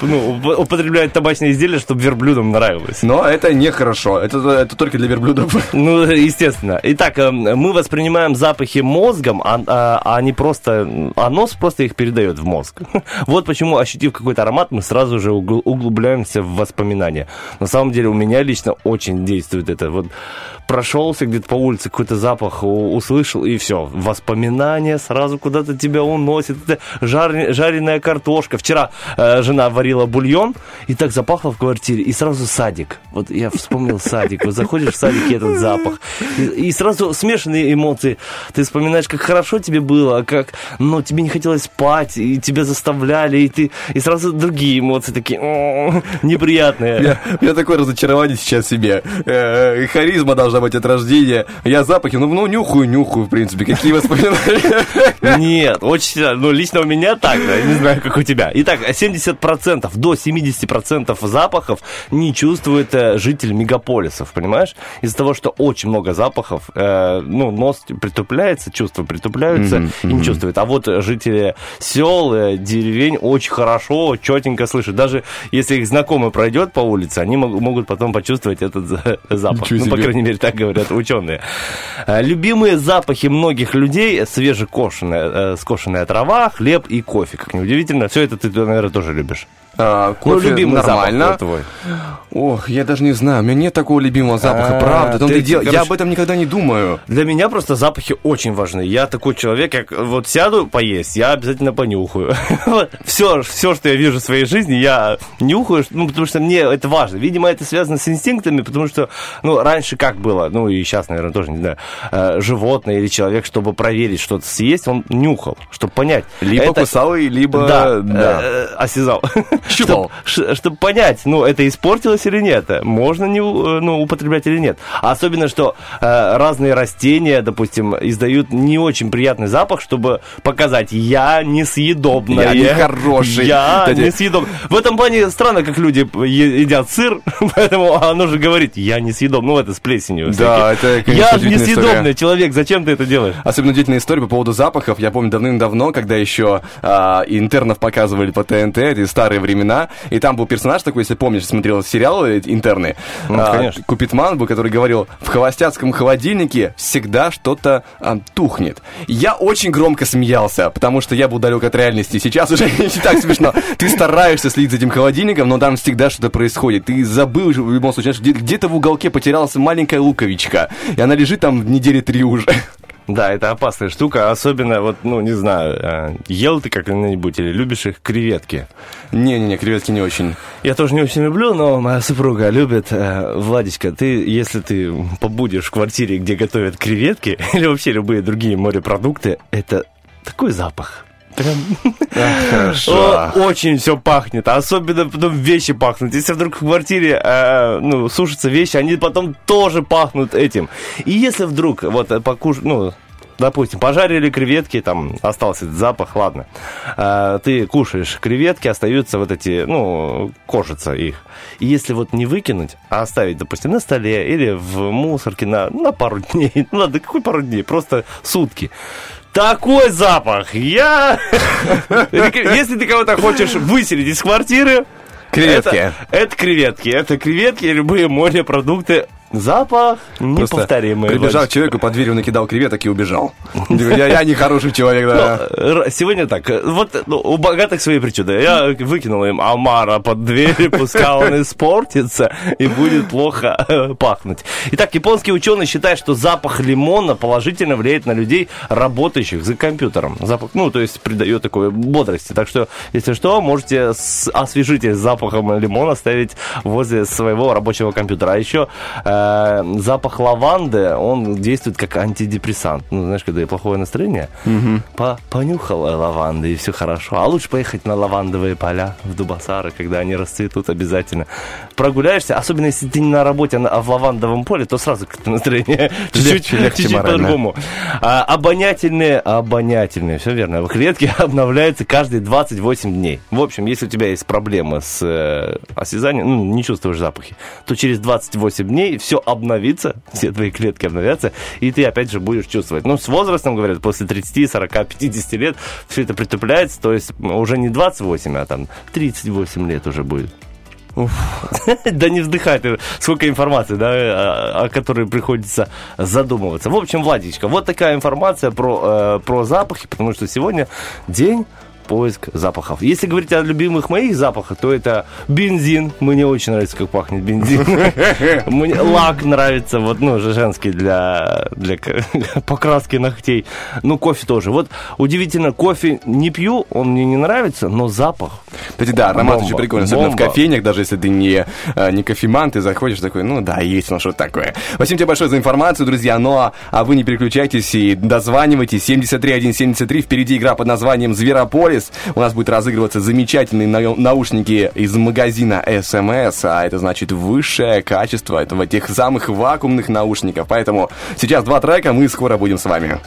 ну, уп- употребляют табачные изделия, чтобы верблюдам нравилось. Но это нехорошо. Это, это только для верблюдов. Ну, естественно. Итак, э, мы воспринимаем запахи мозгом, а, а- а не просто... А нос просто их передает в мозг. Вот почему, ощутив какой-то аромат, мы сразу же угл- углубляемся в воспоминания. На самом деле, у меня лично очень действует это. Вот прошелся где-то по улице, какой-то запах услышал, и все. Воспоминания сразу куда-то тебя уносит. Это жар- жареная картошка. Вчера э, жена варила бульон, и так запахло в квартире, и сразу садик. Вот я вспомнил садик. Вот заходишь в садик, и этот запах. И, и сразу смешанные эмоции. Ты вспоминаешь, как хорошо тебе было, как, ну, тебе не хотелось спать, и тебя заставляли, и ты, и сразу другие эмоции такие, «О, неприятные. У меня, такое разочарование сейчас себе. Э, харизма должна быть от рождения. Я запахи, ну, ну нюхаю, нюхаю, в принципе. Какие воспоминания? Нет, очень, ну, лично у меня так, да, не знаю, как у тебя. Итак, 70% до 70% запахов не чувствует э, житель мегаполисов, понимаешь? Из-за того, что очень много запахов, э, ну, нос притупляется, чувства притупляются и не чувствует. А вот жители сел, э, деревень очень хорошо, четенько слышат. Даже если их знакомый пройдет по улице, они мог- могут потом почувствовать этот за- запах. Ничего Ну, по крайней мере, так говорят ученые. Э, Любимые запахи многих людей свежекошенная, э, скошенная трава, хлеб и кофе. Как неудивительно. Все это ты, наверное, тоже любишь. А, Ну, кофе любимый нормально. запах твой. Ох, я даже не знаю, у меня нет такого любимого запаха, А, правда. Ты, и дело, Я короче, об этом никогда не думаю. Для меня просто запахи очень важны. Я такой человек, как вот сяду поесть, я обязательно понюхаю. все, все, что я вижу в своей жизни, я нюхаю, ну, потому что мне это важно. Видимо, это связано с инстинктами, потому что, ну, раньше как было, ну, и сейчас, наверное, тоже, не знаю, э, животное или человек, чтобы проверить что-то съесть, он нюхал, чтобы понять. Либо это- кусал, либо... да, да. э, осязал. Щупал. Чтобы понять, ну, это испортилось или нет, можно не, э, ну, употреблять или нет. Особенно, что э, разные растения, допустим, издают не очень приятный запах, чтобы показать, я несъедобная. Я нехороший. Я Кстати- несъедобный. В этом плане странно, как люди едят сыр, поэтому оно же говорит, я несъедобный. Ну, это с плесенью. Да, всякие. это, конечно, Я несъедобный история. человек, зачем ты это делаешь? Особенно удивительная история по поводу запахов. Я помню давным-давно, когда еще а, интернов показывали по ТНТ, эти старые времена, и там был персонаж такой, если помнишь, смотрел сериалы интерны. Ну, а, конечно. Купитман был, который говорил, в холостяцком холодильнике всегда что-то а, тухнет. Я очень громко смеялся, потому что я был далек от реальности. Сейчас уже не так смешно. Ты стараешься следить за этим холодильником, но там всегда что-то происходит. Ты забыл в любом случае, где-то в уголке потерялась маленькая луковичка, и она лежит там недели три уже. Да, это опасная штука, особенно, вот, ну, не знаю, э, ел ты как-нибудь или любишь их креветки? Не-не-не, креветки не очень. Я тоже не очень люблю, но моя супруга любит. Э, Владечка, ты, если ты побудешь в квартире, где готовят креветки, или вообще любые другие морепродукты, это такой запах. Прям Хорошо. Очень все пахнет, а особенно потом вещи пахнут. Если вдруг в квартире э, ну, сушатся вещи, они потом тоже пахнут этим. И если вдруг вот э, покуш... ну, допустим, пожарили креветки, там остался этот запах, ладно. Э, ты кушаешь креветки, остаются вот эти, ну, кожица их. И если вот не выкинуть, а оставить, допустим, на столе или в мусорке на, на пару дней, ну ладно, какой пару дней, просто сутки. Такой запах! Я... Если ты кого-то хочешь выселить из квартиры... Креветки. Это, это креветки. Это креветки и любые морепродукты. Запах Просто неповторимый. Прибежал Владик. к человеку, под дверью накидал креветок и убежал. Я, я не хороший человек, да. Ну, Сегодня так, вот ну, у богатых свои причуды. Я выкинул им омара под дверь, пускай он испортится и будет плохо э, пахнуть. Итак, японские ученые считают, что запах лимона положительно влияет на людей, работающих за компьютером. Запах, ну, то есть придает такой бодрости. Так что, если что, можете освежите запахом лимона ставить возле своего рабочего компьютера. А еще э, запах лаванды, он действует как антидепрессант. Ну, знаешь, когда плохое настроение, по- понюхал лаванды, и все хорошо. А лучше поехать на лавандовые поля в Дубасары, когда они расцветут обязательно. Прогуляешься, особенно если ты не на работе, а а в лавандовом поле, то сразу как-то настроение чуть-чуть по-другому. А, обонятельные, обонятельные, все верно. Клетки обновляются каждые 28 дней. В общем, если у тебя есть проблемы с э, осязанием, ну, не чувствуешь запахи, то через 28 дней все обновится, все твои клетки обновятся, и ты опять же будешь чувствовать. Ну, с возрастом, говорят, после 30, 40, 50 лет все это притупляется, то есть уже не 28, а там 38 лет уже будет. Да не вздыхай ты, сколько информации, да, о которой приходится задумываться. В общем, Владичка, вот такая информация про, э, про запахи, потому что сегодня день поиск запахов. Если говорить о любимых моих запахах, то это бензин. Мне очень нравится, как пахнет бензин. Мне лак нравится, вот, ну, же женский для, для покраски ногтей. Ну, кофе тоже. Вот удивительно, кофе не пью, он мне не нравится, но запах. Кстати, да, аромат Бомба. очень прикольный, особенно в Бомба. кофейнях, даже если ты не, э, не кофеман, ты заходишь такой, ну да, есть ну что такое. Спасибо тебе большое за информацию, друзья, ну а, а вы не переключайтесь и дозванивайтесь, 73173, впереди игра под названием «Зверополис», у нас будет разыгрываться замечательные нау- наушники из магазина SMS, а это значит высшее качество этого тех самых вакуумных наушников, поэтому сейчас два трека, мы скоро будем с вами.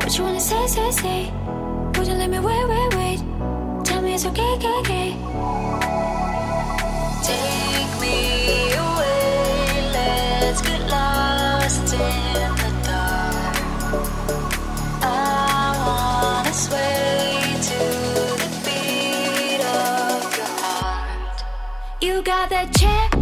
What you wanna say, say, say? Would you let me wait, wait, wait? Tell me it's okay, okay, okay. Take me You got that cherry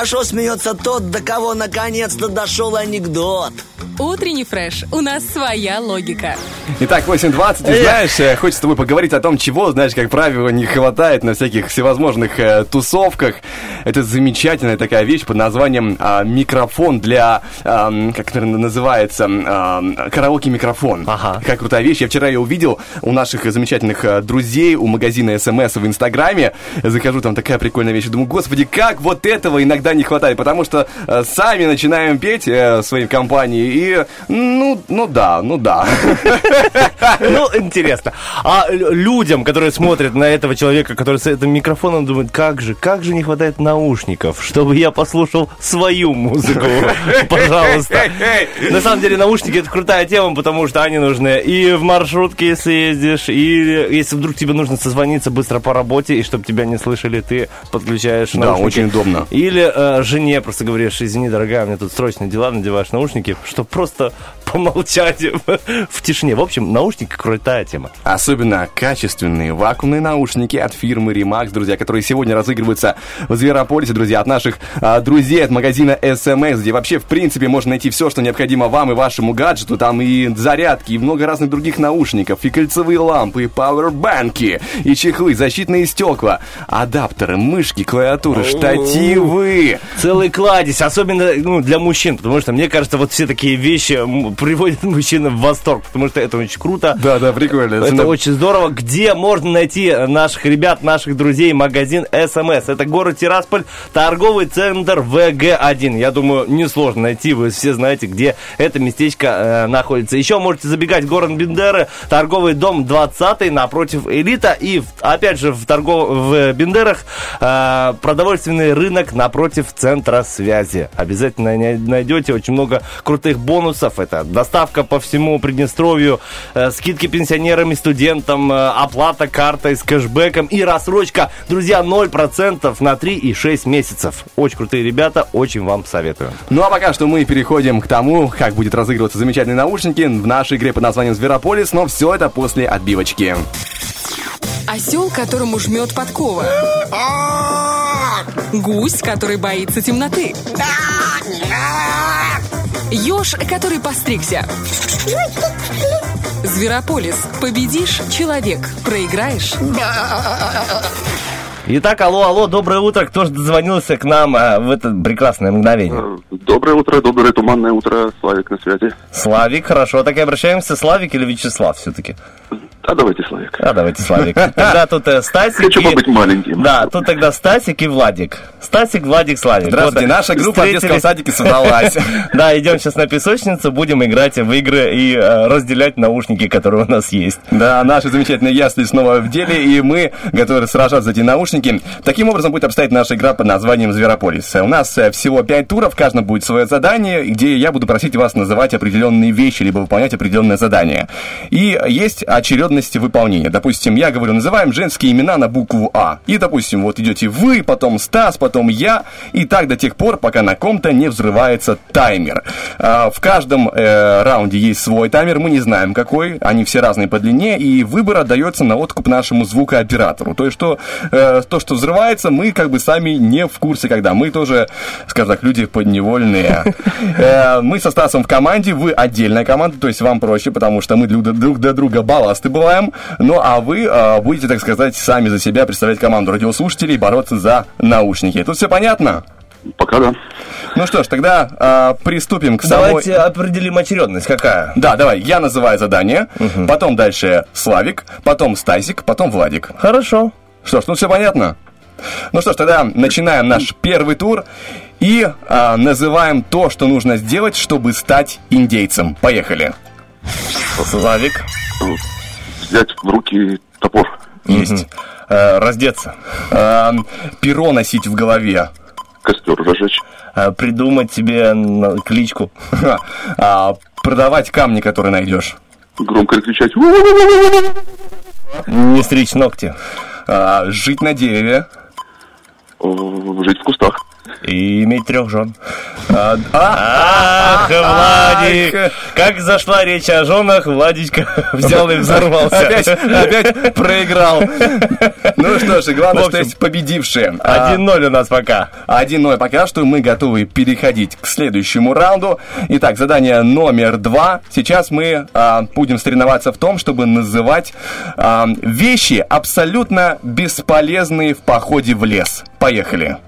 хорошо смеется тот, до кого наконец-то дошел анекдот. Утренний фреш. У нас своя логика. Итак, 8.20, ты знаешь, э, хочется с тобой поговорить о том, чего, знаешь, как правило, не хватает на всяких всевозможных э, тусовках. Это замечательная такая вещь под названием а, микрофон для, ам, как это называется, ам, караоке-микрофон. Ага. Какая крутая вещь. Я вчера ее увидел у наших замечательных э, друзей, у магазина СМС в Инстаграме. Захожу, там такая прикольная вещь. Думаю, господи, как вот этого иногда не хватает, потому что э, сами начинаем петь э, в своей компании и, ну, ну да, ну да. Ну, интересно. А лю- людям, которые смотрят на этого человека, который с этим микрофоном, думают, как же, как же не хватает наушников, чтобы я послушал свою музыку, пожалуйста. На самом деле наушники это крутая тема, потому что они нужны и в маршрутке, если ездишь, и если вдруг тебе нужно созвониться быстро по работе, и чтобы тебя не слышали, ты подключаешь Да, наушники. очень удобно. Или э, жене просто говоришь, извини, дорогая, меня тут срочные дела, надеваешь наушники, чтобы просто помолчать в тишине. В общем, наушники крутая тема. Особенно качественные вакуумные наушники от фирмы Remax, друзья, которые сегодня разыгрываются в Зверополисе, друзья, от наших а, друзей от магазина SMS, где вообще, в принципе, можно найти все, что необходимо вам и вашему гаджету. Там и зарядки, и много разных других наушников, и кольцевые лампы, и пауэрбанки, и чехлы, защитные стекла, адаптеры, мышки, клавиатуры, штативы. Целый кладезь, особенно ну, для мужчин, потому что, мне кажется, вот все такие вещи приводят мужчин в восторг, потому что это очень круто. Да, да, прикольно. Это Особенно- очень здорово. Где можно найти наших ребят, наших друзей, магазин СМС? Это город Тирасполь, торговый центр ВГ-1. Я думаю, несложно найти, вы все знаете, где это местечко э, находится. Еще можете забегать в город Бендеры, торговый дом 20 напротив Элита. И, опять же, в, торгов... в Бендерах э, продовольственный рынок напротив центра связи. Обязательно най- найдете очень много крутых бонусов. Это доставка по всему Приднестровью, э, скидки пенсионерам и студентам, э, оплата картой с кэшбэком и рассрочка. Друзья, 0% на 3 и 6 месяцев. Очень крутые ребята, очень вам советую. Ну а пока что мы переходим к тому, как будет разыгрываться замечательные наушники в нашей игре под названием Зверополис, но все это после отбивочки. Осел, которому жмет подкова. Гусь, который боится темноты. Еж, который постригся. Зверополис. Победишь – человек. Проиграешь Итак, алло, алло, доброе утро. Кто же дозвонился к нам э, в это прекрасное мгновение? Доброе утро, доброе туманное утро. Славик на связи. Славик, хорошо, так и обращаемся. Славик или Вячеслав все-таки? А давайте Славик. А, давайте Славик. Тогда тут э, Стасик Хочу и- побыть маленьким. Да, тут тогда Стасик и Владик. Стасик, Владик, Славик. Здравствуйте, Вот, наша группа в встретились. детском садике собралась. Да, идем сейчас на песочницу, будем играть в игры и э, разделять наушники, которые у нас есть. Да, наши замечательные ясли снова в деле, и мы готовы сражаться за эти наушники. Таким образом будет обстоять наша игра под названием Зверополис. У нас э, всего пять туров, в каждом будет свое задание, где я буду просить вас называть определенные вещи, либо выполнять определенное задание. И есть очередность выполнения. Допустим, я говорю, называем женские имена на букву А. И, допустим, вот идете вы, потом Стас, потом я, и так до тех пор, пока на ком-то не взрывается таймер. А, В каждом э, раунде есть свой таймер, мы не знаем какой, они все разные по длине, и выбор отдается на откуп нашему звукооператору. То есть, что, э, то, что взрывается, мы как бы сами не в курсе, когда. Мы тоже, скажем так, люди подневольные. Э, Мы со Стасом в команде, вы отдельная команда, то есть вам проще, потому что мы друг друг для друга балласты бываем. Ну, а вы э, будете, так сказать, сами за себя представлять команду радиослушателей, бороться за наушники. Тут все понятно? Пока да. Ну что ж, тогда э, приступим к самой... Давайте определим очередность. Какая? Да, давай, я называю задание, потом дальше Славик, потом Стасик, потом Владик. Хорошо. Что ж, ну все понятно? Ну что ж, тогда начинаем наш первый тур и а, называем то, что нужно сделать, чтобы стать индейцем. Поехали. Славик. Взять в руки топор. Есть. Э, раздеться. А, перо носить в голове. Костер разжечь. Э, придумать себе кличку. А, продавать камни, которые найдешь. Громко кричать. Не стричь ногти. А, жить на дереве. Жить в кустах. И иметь трех жен. А, Ах, Владик! Как зашла речь о женах, Владичка взял и взорвался. Опять, опять проиграл. Ну что ж, и главное, В что общем, есть победившие. А, 1-0 у нас пока. 1-0 пока что. Мы готовы переходить к следующему раунду. Итак, задание номер два. Сейчас мы а, будем соревноваться в том, чтобы называть а, вещи абсолютно бесполезные в походе в лес. Поехали.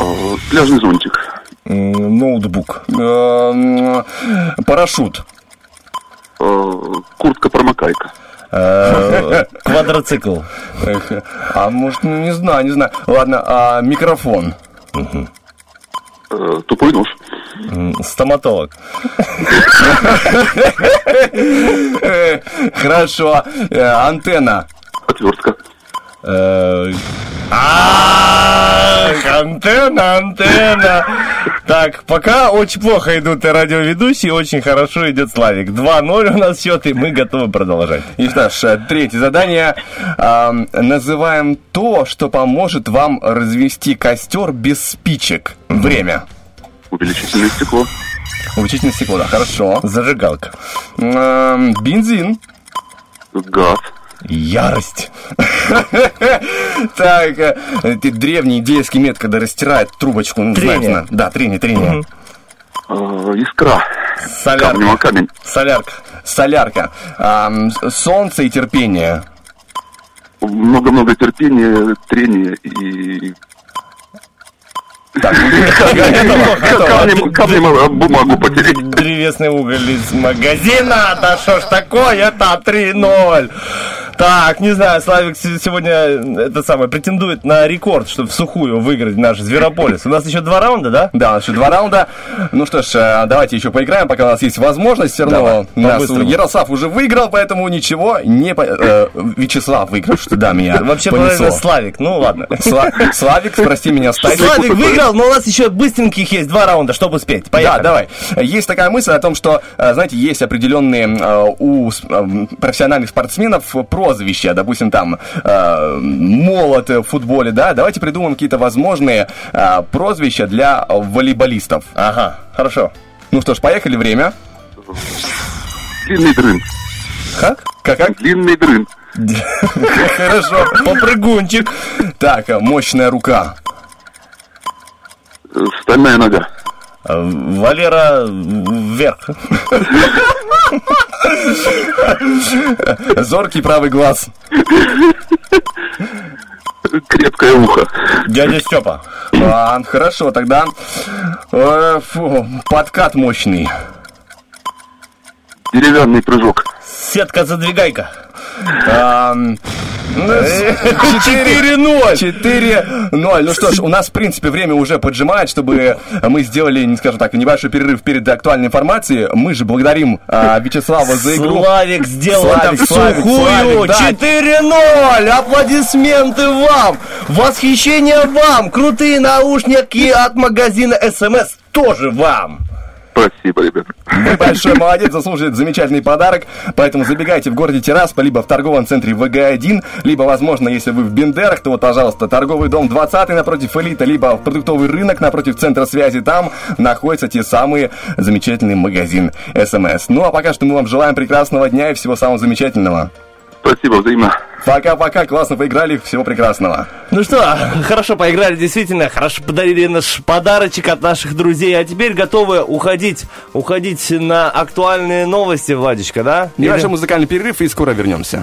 Э, Пляжный зонтик. Ноутбук. Эм, Парашют. Э, Куртка-промокайка. Э, Квадроцикл. А может, ну, не знаю, не знаю. Ладно, а микрофон. Э, Тупой нож. Стоматолог. Э, Хорошо. Э, Антенна. Отвертка. Э, Ах, антенна, антенна. Так, пока очень плохо идут и радиоведущие, очень хорошо идет Славик. 2-0 у нас счет, и мы готовы продолжать. И что ж, третье задание. Называем то, что поможет вам развести костер без спичек. Время. Увеличительное стекло. Увеличительное стекло, да, хорошо. Зажигалка. Бензин. Газ. Ярость. Так, э, это древний индейский метод, когда растирает трубочку. ну, Трение. Да, трение, трение. Э, Искра. Солярка. камень. Солярка. Солярка. С- солнце и терпение. Много-много терпения, трения и... Камнем, камнем об бумагу потереть. Древесный уголь из магазина. Да что ж такое-то? 3-0. Так, не знаю, Славик се- сегодня э, это самое претендует на рекорд, чтобы в сухую выиграть наш Зверополис. У нас еще два раунда, да? Да, у нас еще два раунда. Ну что ж, э, давайте еще поиграем, пока у нас есть возможность. Все равно Давай, нас. Ярослав уже выиграл, поэтому ничего не... э, Вячеслав выиграл, что да, меня Вообще правильно Славик. Ну ладно. Сла- Славик, прости меня, Стась. Славик выиграл, но у нас еще быстреньких есть два раунда, чтобы успеть. Поехали. Да, давай. Есть такая мысль о том, что, э, знаете, есть определенные у профессиональных спортсменов прозвища, допустим, там э, молот в футболе, да. Давайте придумаем какие-то возможные э, прозвища для волейболистов. Ага, хорошо. Ну что ж, поехали, время. Длинный дрын. Как? Как? как? Длинный дрын. Хорошо. Попрыгунчик. Так, мощная рука. Э, Стальная нога. Э, Валера вверх. Зоркий правый глаз. Крепкое ухо. Дядя Степа. А, хорошо, тогда э, фу, подкат мощный. Деревянный прыжок. Сетка-задвигайка. Ам, ну, 4-0. 4-0. Ну что ж, у нас, в принципе, время уже поджимает, чтобы мы сделали, не скажем так, небольшой перерыв перед актуальной информацией. Мы же благодарим а, Вячеслава за игру. Славик сделал Славик, сухую. Да. 4-0. Аплодисменты вам. Восхищение вам. Крутые наушники от магазина СМС тоже вам. Спасибо, ребята. Вы большой молодец, заслуживает замечательный подарок. Поэтому забегайте в городе Тирасполь, либо в торговом центре ВГ-1, либо, возможно, если вы в Бендерах, то вот, пожалуйста, торговый дом 20 напротив Элита, либо в продуктовый рынок напротив центра связи. Там находятся те самые замечательный магазин СМС. Ну, а пока что мы вам желаем прекрасного дня и всего самого замечательного. Спасибо, взаимно. Пока-пока, классно поиграли, всего прекрасного. Ну что, хорошо поиграли, действительно, хорошо подарили наш подарочек от наших друзей, а теперь готовы уходить, уходить на актуальные новости, Владечка, да? Или- Небольшой музыкальный перерыв и скоро вернемся.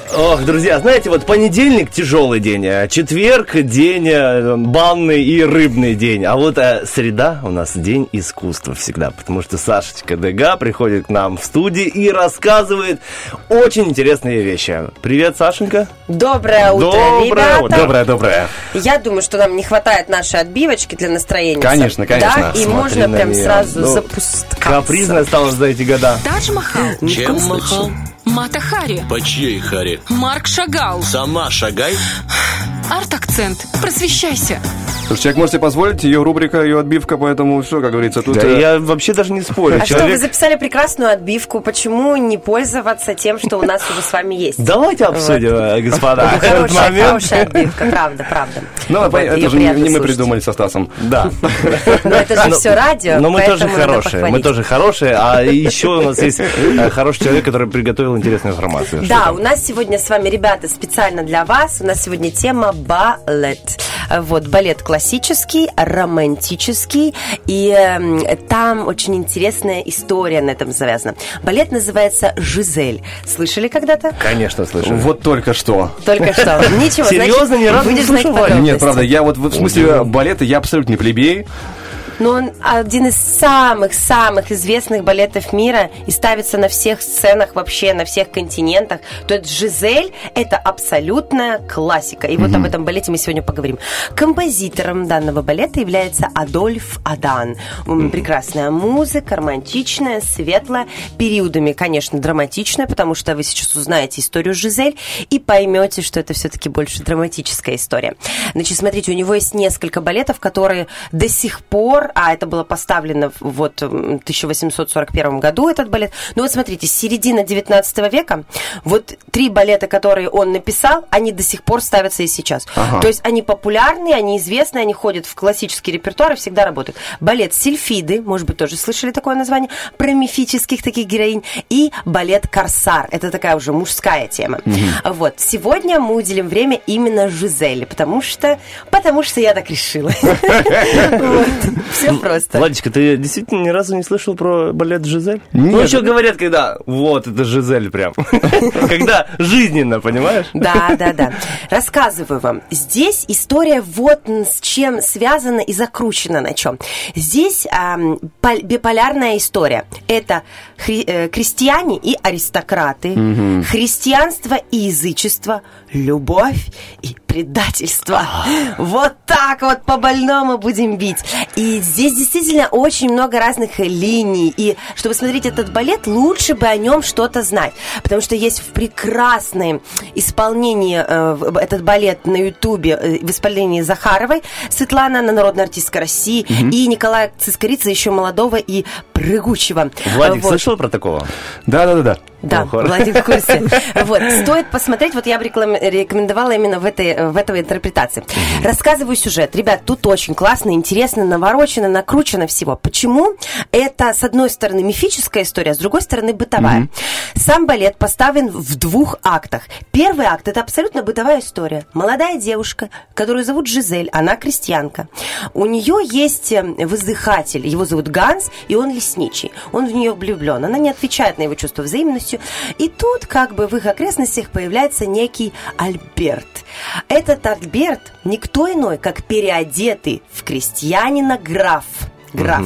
Ох, друзья, знаете, вот понедельник тяжелый день, а четверг день э, банный и рыбный день, а вот э, среда у нас день искусства всегда, потому что Сашечка Дега приходит к нам в студии и рассказывает очень интересные вещи. Привет, Сашенька. Доброе утро, Доброе ребята. утро. Доброе, доброе. Я думаю, что нам не хватает нашей отбивочки для настроения. Конечно, конечно. Да, и Смотри можно прям неё. сразу Ну, запускаться. Капризная стала за эти года. Тадж Махал. Чем махал? Мата Хари. По чьей Харе? Марк Шагал. Сама шагай. Арт-акцент. Просвещайся. Слушай, человек можете позволить, ее рубрика, ее отбивка, поэтому все, как говорится, тут... Да, э, я вообще даже не спорю. А что, вы Человек... записали прекрасную отбивку. Почему не пользоваться тем, что у нас уже с вами есть? Давайте обсудим, э, господа, Хорошая, отбивка, правда, правда. Ну, Вот, это же не, мы придумали со Стасом. Да. Но это же все радио, Но мы тоже хорошие, мы тоже хорошие, а еще у нас есть э, хороший человек, который приготовил интересную информацию. Что Да, у нас сегодня с вами, ребята, специально для вас. У нас сегодня тема балет. Вот, балет классический, романтический. И эм, там очень интересная история на этом завязана. Балет называется «Жизель». Слышали когда-то? Конечно, слышу. Вот только что. Только что. Ничего, Серьезно, ни разу не слышал. Нет, правда, я вот в в смысле балета, я абсолютно не плебей. Но он один из самых-самых известных балетов мира и ставится на всех сценах вообще, на всех континентах. То есть «Жизель» — это абсолютная классика. И вот об этом балете мы сегодня поговорим. Композитором данного балета является Адольф Адан. Прекрасная музыка, романтичная, светлая, периодами, конечно, драматичная, потому что вы сейчас узнаете историю «Жизель» и поймете, что это все-таки больше драматическая история. Значит, смотрите, у него есть несколько балетов, которые до сих пор, а это было поставлено в вот м, 1841 году этот балет. Ну вот смотрите, с середины 19 века вот три балета, которые он написал, они до сих пор ставятся и сейчас. То есть они популярны, они известны, они ходят в классический репертуар и всегда работают. Балет Сильфиды, может быть, тоже слышали такое название, про мифических таких героинь, и балет Корсар. Это такая уже мужская тема. Вот. Сегодня мы уделим время именно Жизели, потому что, потому что я так решила. Все просто. Владечка, ты действительно ни разу не слышал про балет Жизель? Нет. Ну, что говорят, когда вот это Жизель прям. Когда жизненно, понимаешь? Да, да, да. Рассказываю вам. Здесь история вот с чем связана и закручена на чем. Здесь биполярная история. Это э, крестьяне и аристократы, христианство и язычество, любовь и предательство. Вот так вот по больному будем бить. И здесь действительно очень много разных линий. И чтобы смотреть этот балет, лучше бы о нем что-то знать. Потому что есть в прекрасном исполнении э, этот балет на Ютубе э, в исполнении Захаровой. Светлана, она народная артистка России. И Николая Цискорица, еще молодого и прыгучего. Владик, Вот. слышал про такого? Да-да-да-да. Да, Ну, хорошо. Владик в курсе. Вот, стоит посмотреть, вот я бы реклам- рекомендовала именно в этой, в этой интерпретации. Рассказываю сюжет. Ребят, тут очень классно, интересно, наворочено, накручено всего. Почему? Это, с одной стороны, мифическая история, с другой стороны, бытовая. Сам балет поставлен в двух актах. Первый акт – это абсолютно бытовая история. Молодая девушка, которую зовут Жизель, она крестьянка. У нее есть э, воздыхатель, его зовут Ганс, и он лесничий. Он в нее влюблен. Она не отвечает на его чувство взаимностью. И тут, как бы в их окрестностях, появляется некий Альберт. Этот Альберт никто иной, как переодетый в крестьянина граф. Граф.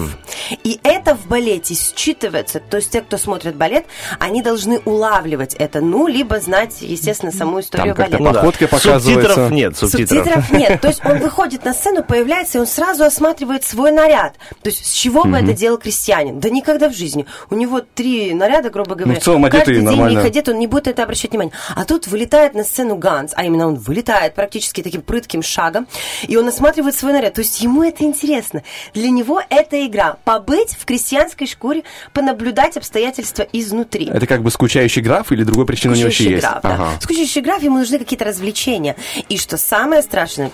И это в балете считывается. То есть те, кто смотрит балет, они должны улавливать это. Ну, либо знать, естественно, саму историю как-то балета. походкой показывается. Субтитров нет, субтитров. Субтитров нет. То есть он выходит на сцену, появляется, и он сразу осматривает свой наряд. То есть с чего бы это делал крестьянин? Да никогда в жизни. У него три наряда, грубо говоря. в целом одетый Каждый день нормально. их одет, он не будет это обращать внимание. А тут вылетает на сцену Ганс, а именно он вылетает практически таким прытким шагом, и он осматривает свой наряд. То есть ему это интересно. Для него это игра. Побыть в крестьянской шкуре, понаблюдать обстоятельства изнутри. Это как бы скучающий граф или другой причины у него еще Скучающий есть? граф, да. Ага. Скучающий граф, ему нужны какие-то развлечения. И что самое страшное,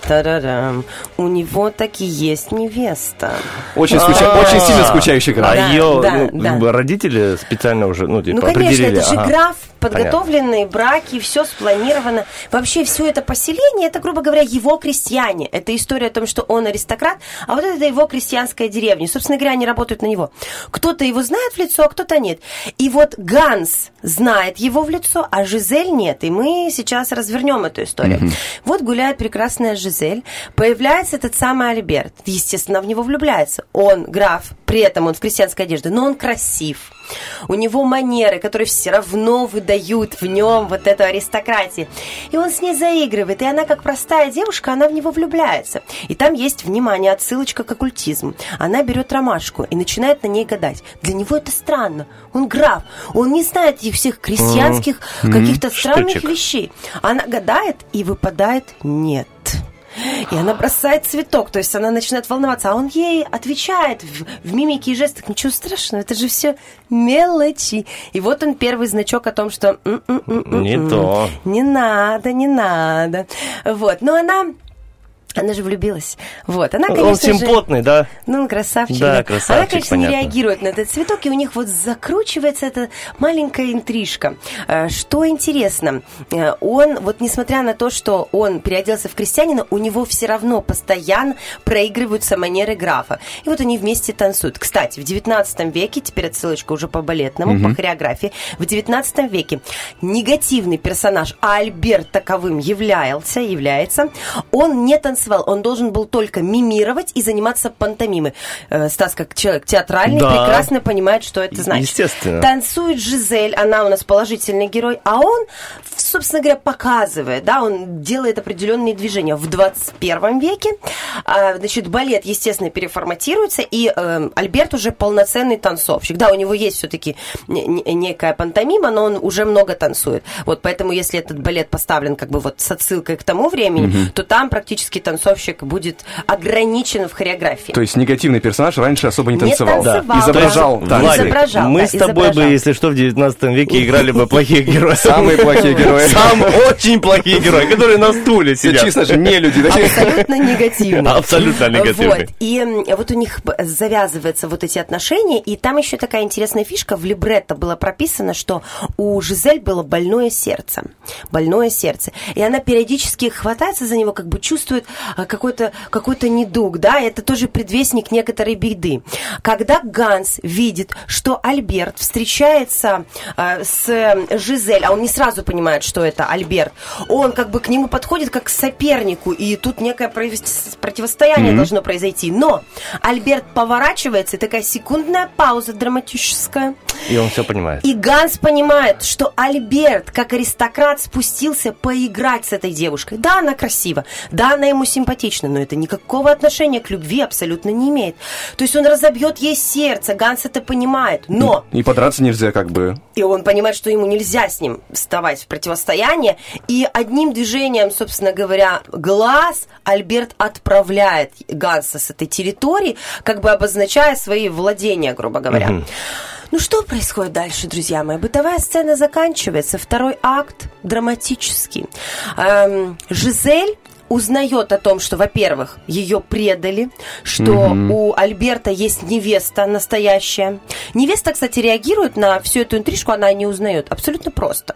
у него таки есть невеста. Очень, скуча- очень сильно скучающий граф. А Да, ее да, ну, да. родители специально уже, ну, типа, Ну, конечно, определили. это же ага. граф, подготовленные браки, все спланировано. Вообще все это поселение, это, грубо говоря, его крестьяне. Это история о том, что он аристократ, а вот это его крестьянская деревня. Собственно говоря, они работают на него. Кто-то его знает в лицо, а кто-то нет. И вот Ганс знает его в лицо, а Жизель нет. И мы сейчас развернем эту историю. Вот гуляет прекрасная Жизель, появляется этот самый Альберт. Естественно, в него влюбляется. Он граф, при этом он в крестьянской одежде, но он красив. У него манеры, которые все равно выдают в нем вот эту аристократию. И он с ней заигрывает, и она, как простая девушка, она в него влюбляется. И там есть, внимание, отсылочка к оккультизму. Она берет ромашку и начинает на ней гадать. Для него это странно. Он граф, он не знает этих всех крестьянских каких-то странных Штучек. вещей. Она гадает, и выпадает нет. И она бросает цветок, то есть она начинает волноваться, а он ей отвечает в, в мимике и жестах, ничего страшного, это же все мелочи. И вот он первый значок о том, что «М-м-м-м-м, Не то. не надо, не надо. Вот, но она, она же влюбилась. Вот, она, конечно Он же... симпотный, да? Ну, он красавчик. Да, красавчик, Она, конечно, понятно. не реагирует на этот цветок, и у них вот закручивается эта маленькая интрижка. Э, Что интересно, э, он, вот несмотря на то, что он переоделся в крестьянина, у него все равно постоянно проигрываются манеры графа. И вот они вместе танцуют. Кстати, в 19 веке, теперь отсылочка уже по балетному, Мгм. по хореографии, в 19 веке негативный персонаж, а Альберт таковым являлся, является, он не танцевал, он должен был только мимировать и заниматься пантомимой. Э, Стас, как человек театральный, Да. прекрасно понимает, что это значит. Естественно. Танцует Жизель, она у нас положительный герой, а он, собственно говоря, показывает, да, он делает определенные движения. В 21 веке, а, значит, балет, естественно, переформатируется, и э, Альберт уже полноценный танцовщик. Да, у него есть все-таки некая пантомима, но он уже много танцует. Вот поэтому, если этот балет поставлен как бы вот с отсылкой к тому времени, Мгм. то там практически танцовщик будет ограничен в хореографии. То есть негативный персонаж раньше особо не Не танцевал. танцевал. Изображал Да. Владик, Изображал, мы да, с тобой бы, изображал. если что, в 19 веке играли бы плохих героев. Самые плохие герои. Сам очень плохие герои, которые на стуле сидят. чисто же не люди? Абсолютно негативный. Абсолютно негативный. Вот. И м, вот у них завязываются вот эти отношения, и там еще такая интересная фишка. В либретто было прописано, что у Жизель было больное сердце. Больное сердце. И она периодически хватается за него, как бы чувствует а, какой-то какой недуг, да, это тоже предвестник некоторой беды. Когда Ганс видит, что Альберт встречается а, с э, Жизель, а он не сразу понимает, что это Альберт, он как бы к нему подходит как к сопернику, и тут некое противостояние Мгм. должно произойти. Но Альберт поворачивается, и такая секундная пауза драматическая. И он все понимает. И Ганс понимает, что Альберт, как аристократ, спустился поиграть с этой девушкой. Да, она красива, да, она ему симпатична, но это никакого отношения к любви абсолютно не имеет. То есть он разобьет ей сердце, Ганс это понимает, но... И подраться нельзя как бы. И он понимает, что ему нельзя с ним вставать в противостояние. И одним движением, собственно говоря, глаз Альберт отправляет Ганса с этой территории, как бы обозначая свои владения, грубо говоря. Ну что происходит дальше, друзья мои? Бытовая сцена заканчивается, второй акт драматический. Эм, Жизель узнает о том, что, во-первых, ее предали, что Мгм. у Альберта есть невеста настоящая. Невеста, кстати, реагирует на всю эту интрижку, она не узнает. Абсолютно просто.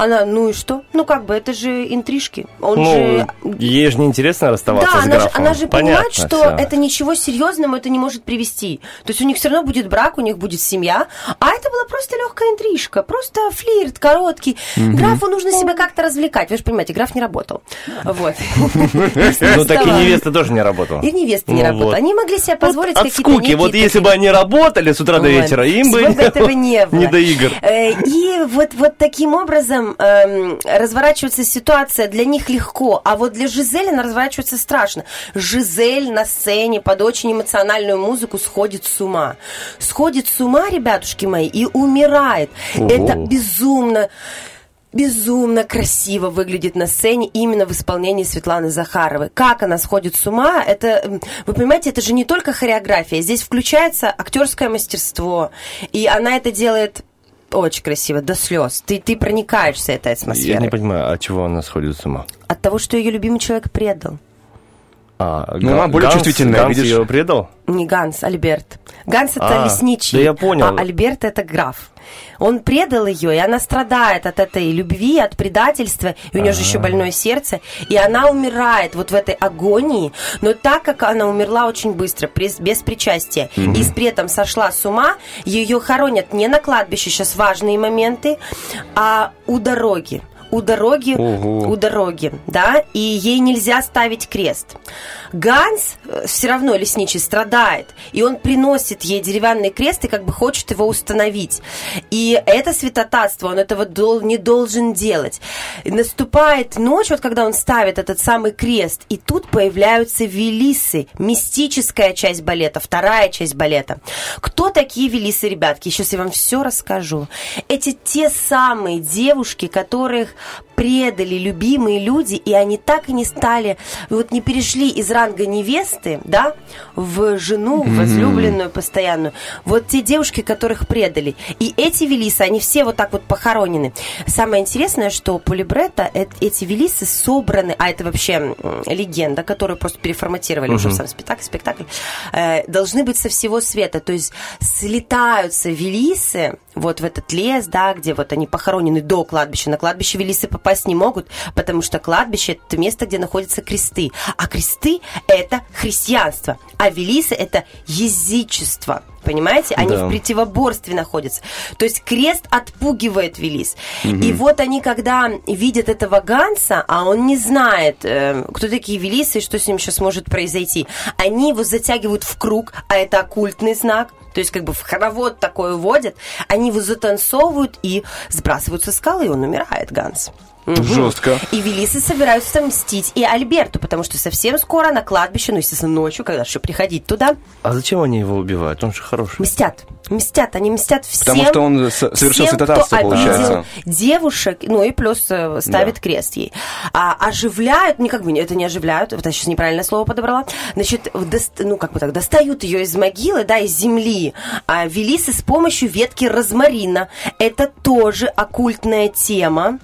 Она, ну и что? Ну как бы, это же интрижки. Он Ну, же ей же неинтересно расставаться да, с она же, графом. она же понимает, Понятно что всё. это ничего серьезного это не может привести. То есть у них все равно будет брак, у них будет семья. А это была просто легкая интрижка, просто флирт короткий. Мгм. Графу нужно себя как-то развлекать. Вы же понимаете, граф не работал. Вот. Ну, так и невеста тоже не работала. И невеста не Ну, работала. Они могли себе позволить какие-то скуки. Вот если бы они работали с утра до вечера, им бы не до игр. Э, И вот таким образом эм, разворачивается ситуация для них легко, а вот для Жизель она разворачивается страшно. Жизель на сцене под очень эмоциональную музыку сходит с ума. Сходит с ума, ребятушки мои, и умирает. Ого. Это безумно безумно красиво выглядит на сцене именно в исполнении Светланы Захаровой. Как она сходит с ума, это, вы понимаете, это же не только хореография, здесь включается актерское мастерство, и она это делает очень красиво, до слез. Ты, ты проникаешься этой Я атмосферой. не понимаю, от чего она сходит с ума? От того, что ее любимый человек предал. А, Ну, она более чувствительная, Ганс видишь? ее предал? Не Ганс, Альберт. Ганс это А, лесничий, да я понял. а Альберт это граф. Он предал ее, и она страдает от этой любви, от предательства, и у нее же еще больное сердце, и она умирает вот в этой агонии, но так как она умерла очень быстро, без причастия, и при этом сошла с ума, ее хоронят не на кладбище, сейчас важные моменты, а у дороги. У дороги, Ого. у дороги, да, и ей нельзя ставить крест. Ганс все равно лесничий страдает, и он приносит ей деревянный крест и как бы хочет его установить. И это святотатство, он этого дол- не должен делать. И наступает ночь, вот когда он ставит этот самый крест, и тут появляются велисы, мистическая часть балета, вторая часть балета. Кто такие велисы, ребятки? Сейчас я вам все расскажу. Эти те самые девушки, которых предали любимые люди, и они так и не стали, вот не перешли из ранга невесты, да, в жену, в возлюбленную постоянную. Вот те девушки, которых предали. И эти велисы, они все вот так вот похоронены. Самое интересное, что по либретто э- эти велисы собраны, а это вообще легенда, которую просто переформатировали уже в сам спектакль, спектакль, э, должны быть со всего света. То есть слетаются велисы вот в этот лес, да, где вот они похоронены до кладбища. На кладбище велисы попасть не могут, потому что кладбище – это место, где находятся кресты. А кресты – это христианство, а велисы – это язычество. Понимаете? Они Да. в противоборстве находятся. То есть крест отпугивает Велис. И вот они, когда видят этого Ганса, а он не знает, э, кто такие Велисы и что с ним сейчас может произойти, они его затягивают в круг, а это оккультный знак. То есть как бы в хоровод такой уводят, они его затанцовывают и сбрасывают со скалы, и он умирает, Ганс. Мгм. Жестко. И Велисы собираются мстить и Альберту, потому что совсем скоро на кладбище, ну, естественно, ночью, когда еще приходить туда, А зачем они его убивают? Он же хороший. мстят. Мстят, они мстят всем. Потому что он совершил всем, святотатство, кто получается. девушек, ну и плюс э, ставит крест ей. А оживляют, не как бы, это не оживляют, вот я сейчас неправильное слово подобрала, значит, в дос- ну как бы так, достают ее из могилы, да, из земли, а велисы с помощью ветки розмарина. Это тоже оккультная тема.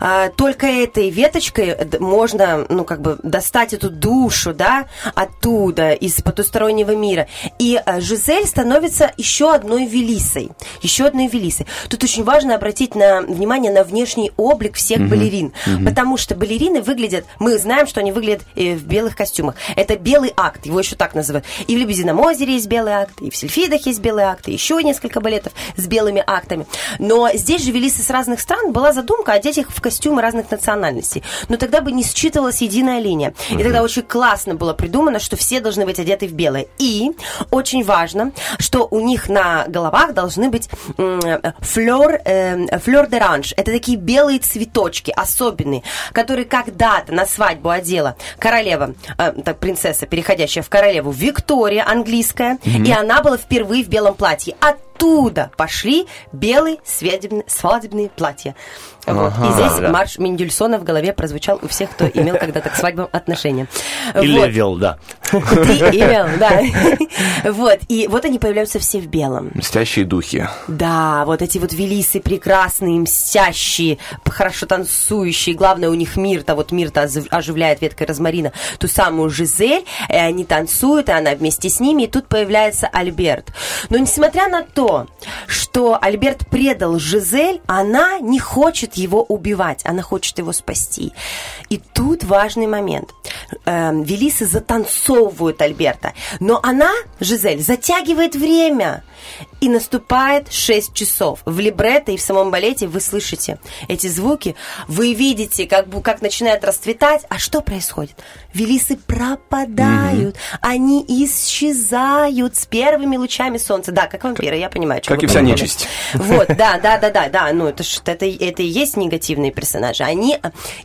А, только этой веточкой можно, ну как бы, достать эту душу, да, оттуда, из потустороннего мира. И э, Жизель становится еще одной велисой. Еще одной велисой. Тут очень важно обратить на, внимание на внешний облик всех балерин. Потому что балерины выглядят, мы знаем, что они выглядят э, в белых костюмах. Это белый акт, его еще так называют. И в Лебедином озере есть белый акт, и в Сильфидах есть белый акт, и еще несколько балетов с белыми актами. Но здесь же велисы с разных стран была задумка одеть их в костюмы разных национальностей. Но тогда бы не считывалась единая линия. И тогда очень классно было придумано, что все должны быть одеты в белое. И очень важно, что у них на головах должны быть м, флёр, э, флёр де ранж. Это такие белые цветочки особенные, которые когда-то на свадьбу одела королева, э, так, принцесса, переходящая в королеву Виктория, английская, и она была впервые в белом платье. Оттуда пошли белые свадебные, свадебные платья. Вот. И здесь да. марш Мендельсона в голове прозвучал у всех, кто имел когда-то к свадьбам отношения. Или Вот. вел, да. Ты имел, да. Вот. И вот они появляются все в белом. Мстящие духи. Да, вот эти вот велисы прекрасные, мстящие, хорошо танцующие. Главное, у них мир-то, вот мир-то оживляет веткой розмарина ту самую Жизель, и они танцуют, и она вместе с ними, и тут появляется Альберт. Но несмотря на то, что Альберт предал Жизель, она не хочет его убивать, она хочет его спасти. И тут важный момент. Эм, Велисы затанцовывают Альберта, но она, Жизель, затягивает время. И наступает 6 часов. В либретто и в самом балете вы слышите эти звуки, вы видите, как, как начинает расцветать. А что происходит? Велисы пропадают, они исчезают с первыми лучами солнца. Да, как вампиры, я понимаю. Как и вся подумали. нечисть. Вот, да, да, да, да, да. Ну, это, это, это и есть негативные персонажи. Они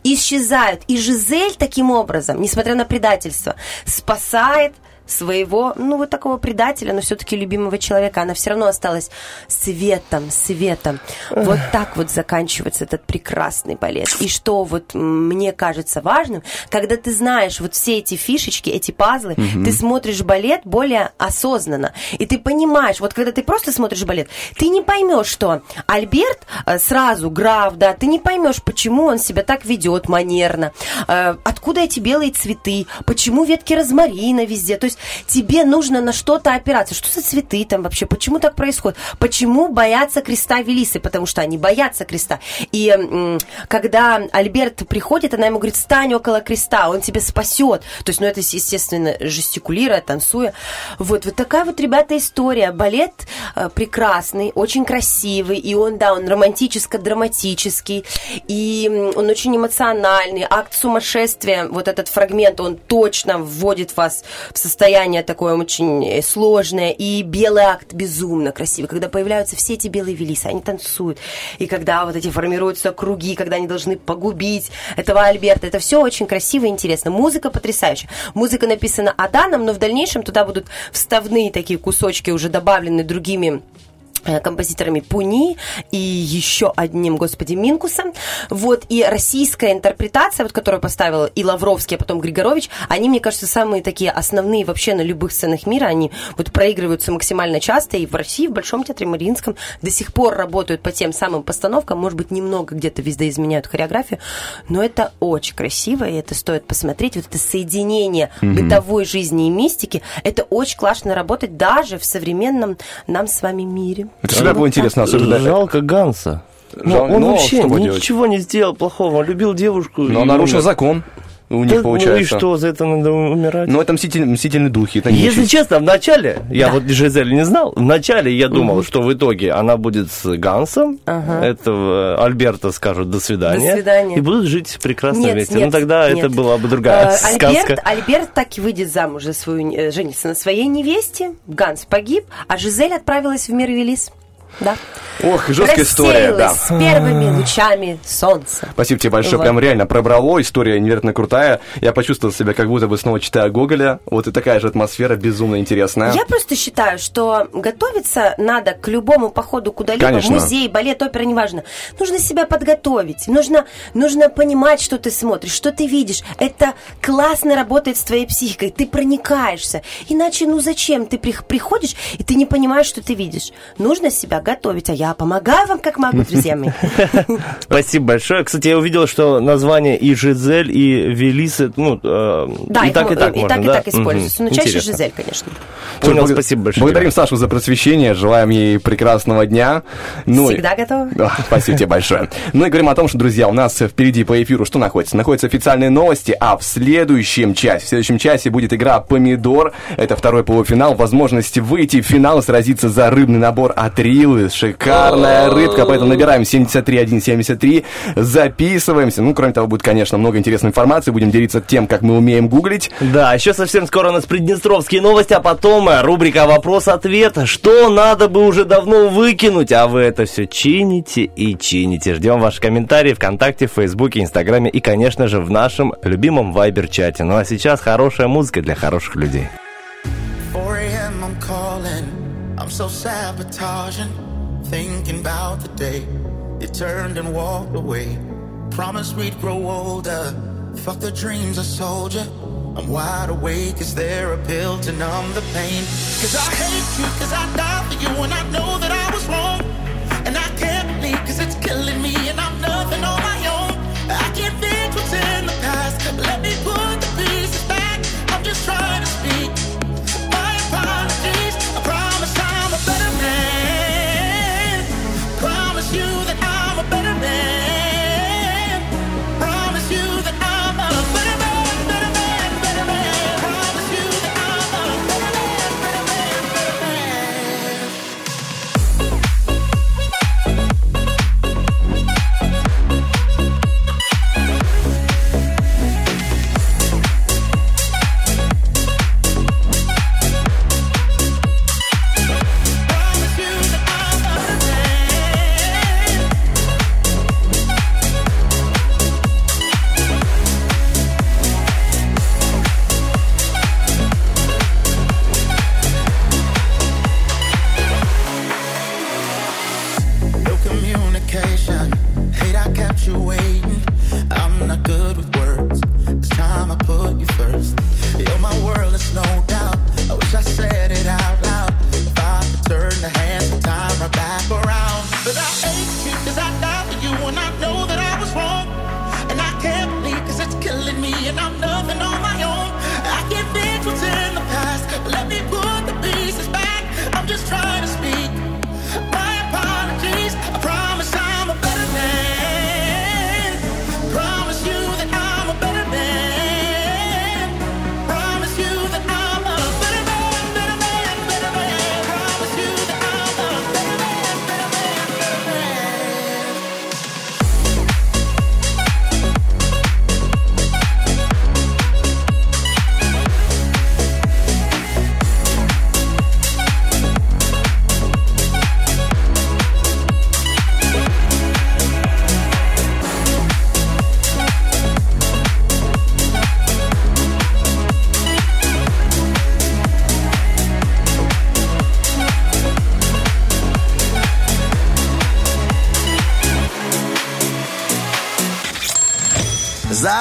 исчезают. И Жизель таким образом, несмотря на предательство, спасает своего, ну, вот такого предателя, но все-таки любимого человека. Она все равно осталась светом, светом. Вот так вот заканчивается этот прекрасный балет. И что вот мне кажется важным, когда ты знаешь вот все эти фишечки, эти пазлы, Мгм. ты смотришь балет более осознанно. И ты понимаешь, вот когда ты просто смотришь балет, ты не поймешь, что Альберт э, сразу, граф, да, ты не поймешь, почему он себя так ведет манерно, э, откуда эти белые цветы, почему ветки розмарина везде. То есть тебе нужно на что-то опираться. Что за цветы там вообще? Почему так происходит? Почему боятся креста Велисы? Потому что они боятся креста. И когда Альберт приходит, она ему говорит, стань около креста, он тебя спасет. То есть, ну, это, естественно, жестикулируя, танцуя. Вот, вот такая вот, ребята, история. Балет э, прекрасный, очень красивый, и он, да, он романтическо-драматический, и он очень эмоциональный. Акт сумасшествия, вот этот фрагмент, он точно вводит вас в состояние такое очень э, сложное. И белый акт безумно красивый, когда появляются все эти белые велисы, они танцуют. И когда вот эти формируются круги, когда они должны погубить этого Альберта, это все очень красиво и интересно. Музыка потрясающая. Музыка написана Аданом, но в дальнейшем туда будут вставные такие кусочки уже добавлены другими композиторами Пуни и еще одним, господи, Минкусом. Вот, и российская интерпретация, вот, которую поставил и Лавровский, а потом Григорович, они, мне кажется, самые такие основные вообще на любых сценах мира, они вот проигрываются максимально часто, и в России, в Большом театре Мариинском до сих пор работают по тем самым постановкам, может быть, немного где-то везде изменяют хореографию, но это очень красиво, и это стоит посмотреть, вот это соединение Мгм. бытовой жизни и мистики, это очень классно работать даже в современном нам с вами мире. Это всегда было интересно, особенно... Жалко Ганса. Жал- он но вообще ничего не сделал плохого. Он любил девушку. Но и нарушил умер. закон у Да, них, получается. Ну и что, за это надо умирать? Ну, это мститель- мстительные духи. это Если нечисть. честно, в начале, я вот Жизель не знал, в начале я думал, что в итоге она будет с Гансом, Ага. этого Альберта скажут до свидания, До свидания. и будут жить прекрасно Нет, вместе. нет, ну тогда нет. это была бы другая Э, сказка. Альберт, Альберт так и выйдет замуж за свою, э, женится на своей невесте, Ганс погиб, а Жизель отправилась в мир Велис. Да. Ох, жесткая история, да. С первыми лучами солнца. Спасибо тебе большое, Вот. прям реально пробрало, история невероятно крутая. Я почувствовал себя, как будто бы снова читаю Гоголя. Вот и такая же атмосфера, безумно интересная. Я просто считаю, что готовиться надо к любому походу куда-либо, Конечно. музей, балет, опера, неважно. Нужно себя подготовить, нужно, нужно понимать, что ты смотришь, что ты видишь. Это классно работает с твоей психикой, ты проникаешься. Иначе, ну зачем? Ты прих- приходишь, и ты не понимаешь, что ты видишь. Нужно себя готовить, а я помогаю вам, как могу, друзья мои. Спасибо большое. Кстати, я увидел, что название и Жизель, и Велисы, ну, э, Да, и так, и так и можно, так, и да? так используется. Мгм. Но чаще Интересно. Жизель, конечно. Понял, спасибо большое. Благодарим Сашу за просвещение, желаем ей прекрасного дня. Ну, и- Всегда готова. Да, спасибо тебе большое. Ну и говорим о том, что, друзья, у нас впереди по эфиру что находится? Находятся официальные новости, а в следующем часе, в следующем часе будет игра «Помидор». Это второй полуфинал, возможность выйти в финал сразиться за рыбный набор от Рилы. Шикарная рыбка, поэтому набираем 73173, записываемся. Ну, кроме того, будет, конечно, много интересной информации, будем делиться тем, как мы умеем гуглить. Да, еще совсем скоро у нас приднестровские новости, а потом э, рубрика «Вопрос-ответ». Что надо бы уже давно выкинуть, а вы это все чините и чините. Ждем ваши комментарии ВКонтакте, в Фейсбуке, Инстаграме и, конечно же, в нашем любимом Вайбер-чате. Ну а сейчас хорошая музыка для хороших людей. 4 a.m. I'm calling. I'm so sabotaging. Thinking about the day you turned and walked away. Promised we'd grow older. Fuck the dreams I sold you. I'm wide awake. Is there a pill to numb the pain? Cause I hate you, cause I died for you, and I know that I was wrong. And I can't believe, cause it's killing me,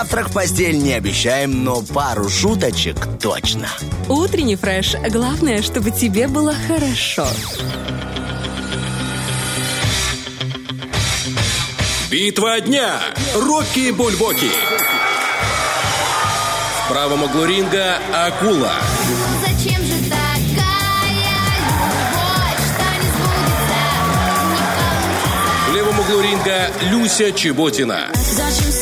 Завтрак в постель не обещаем, но пару шуточек точно. Утренний фреш. Главное, чтобы тебе было хорошо. Битва дня. Рокки Бульбоки. В правом углу ринга Акула. Зачем же такая любовь? В левом углу ринга Люся Чеботина. Зачем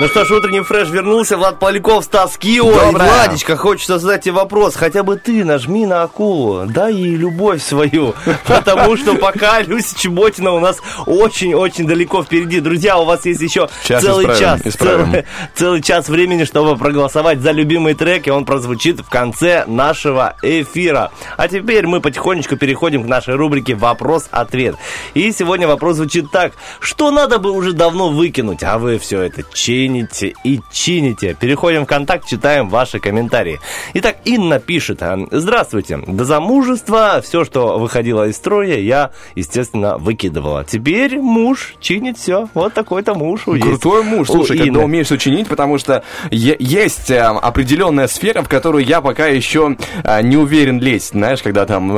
Ну что ж, утренний фреш вернулся. Влад Поляков, Стас Кио. И. Владечка, хочется задать тебе вопрос. Хотя бы ты нажми на акулу. Дай ей любовь свою. Потому что пока Люся Чеботина у нас очень-очень далеко впереди. Друзья, у вас есть еще Сейчас целый исправим, час. исправим. Целый, целый час времени, чтобы проголосовать за любимый трек. И он прозвучит в конце нашего эфира. А теперь мы потихонечку переходим к нашей рубрике «Вопрос-ответ». И сегодня вопрос звучит так. Что надо бы уже давно выкинуть, а вы все это чините и чините. Переходим в контакт, читаем ваши комментарии. Итак, Инна пишет. а, Здравствуйте. До замужества все, что выходило из строя, я, естественно, выкидывала. Теперь муж чинит все. Вот такой-то муж у есть Крутой муж, у слушай, когда Инны. умеешь все чинить, потому что есть э, определенная сфера, в которую я пока еще э, не уверен лезть. Знаешь, когда там,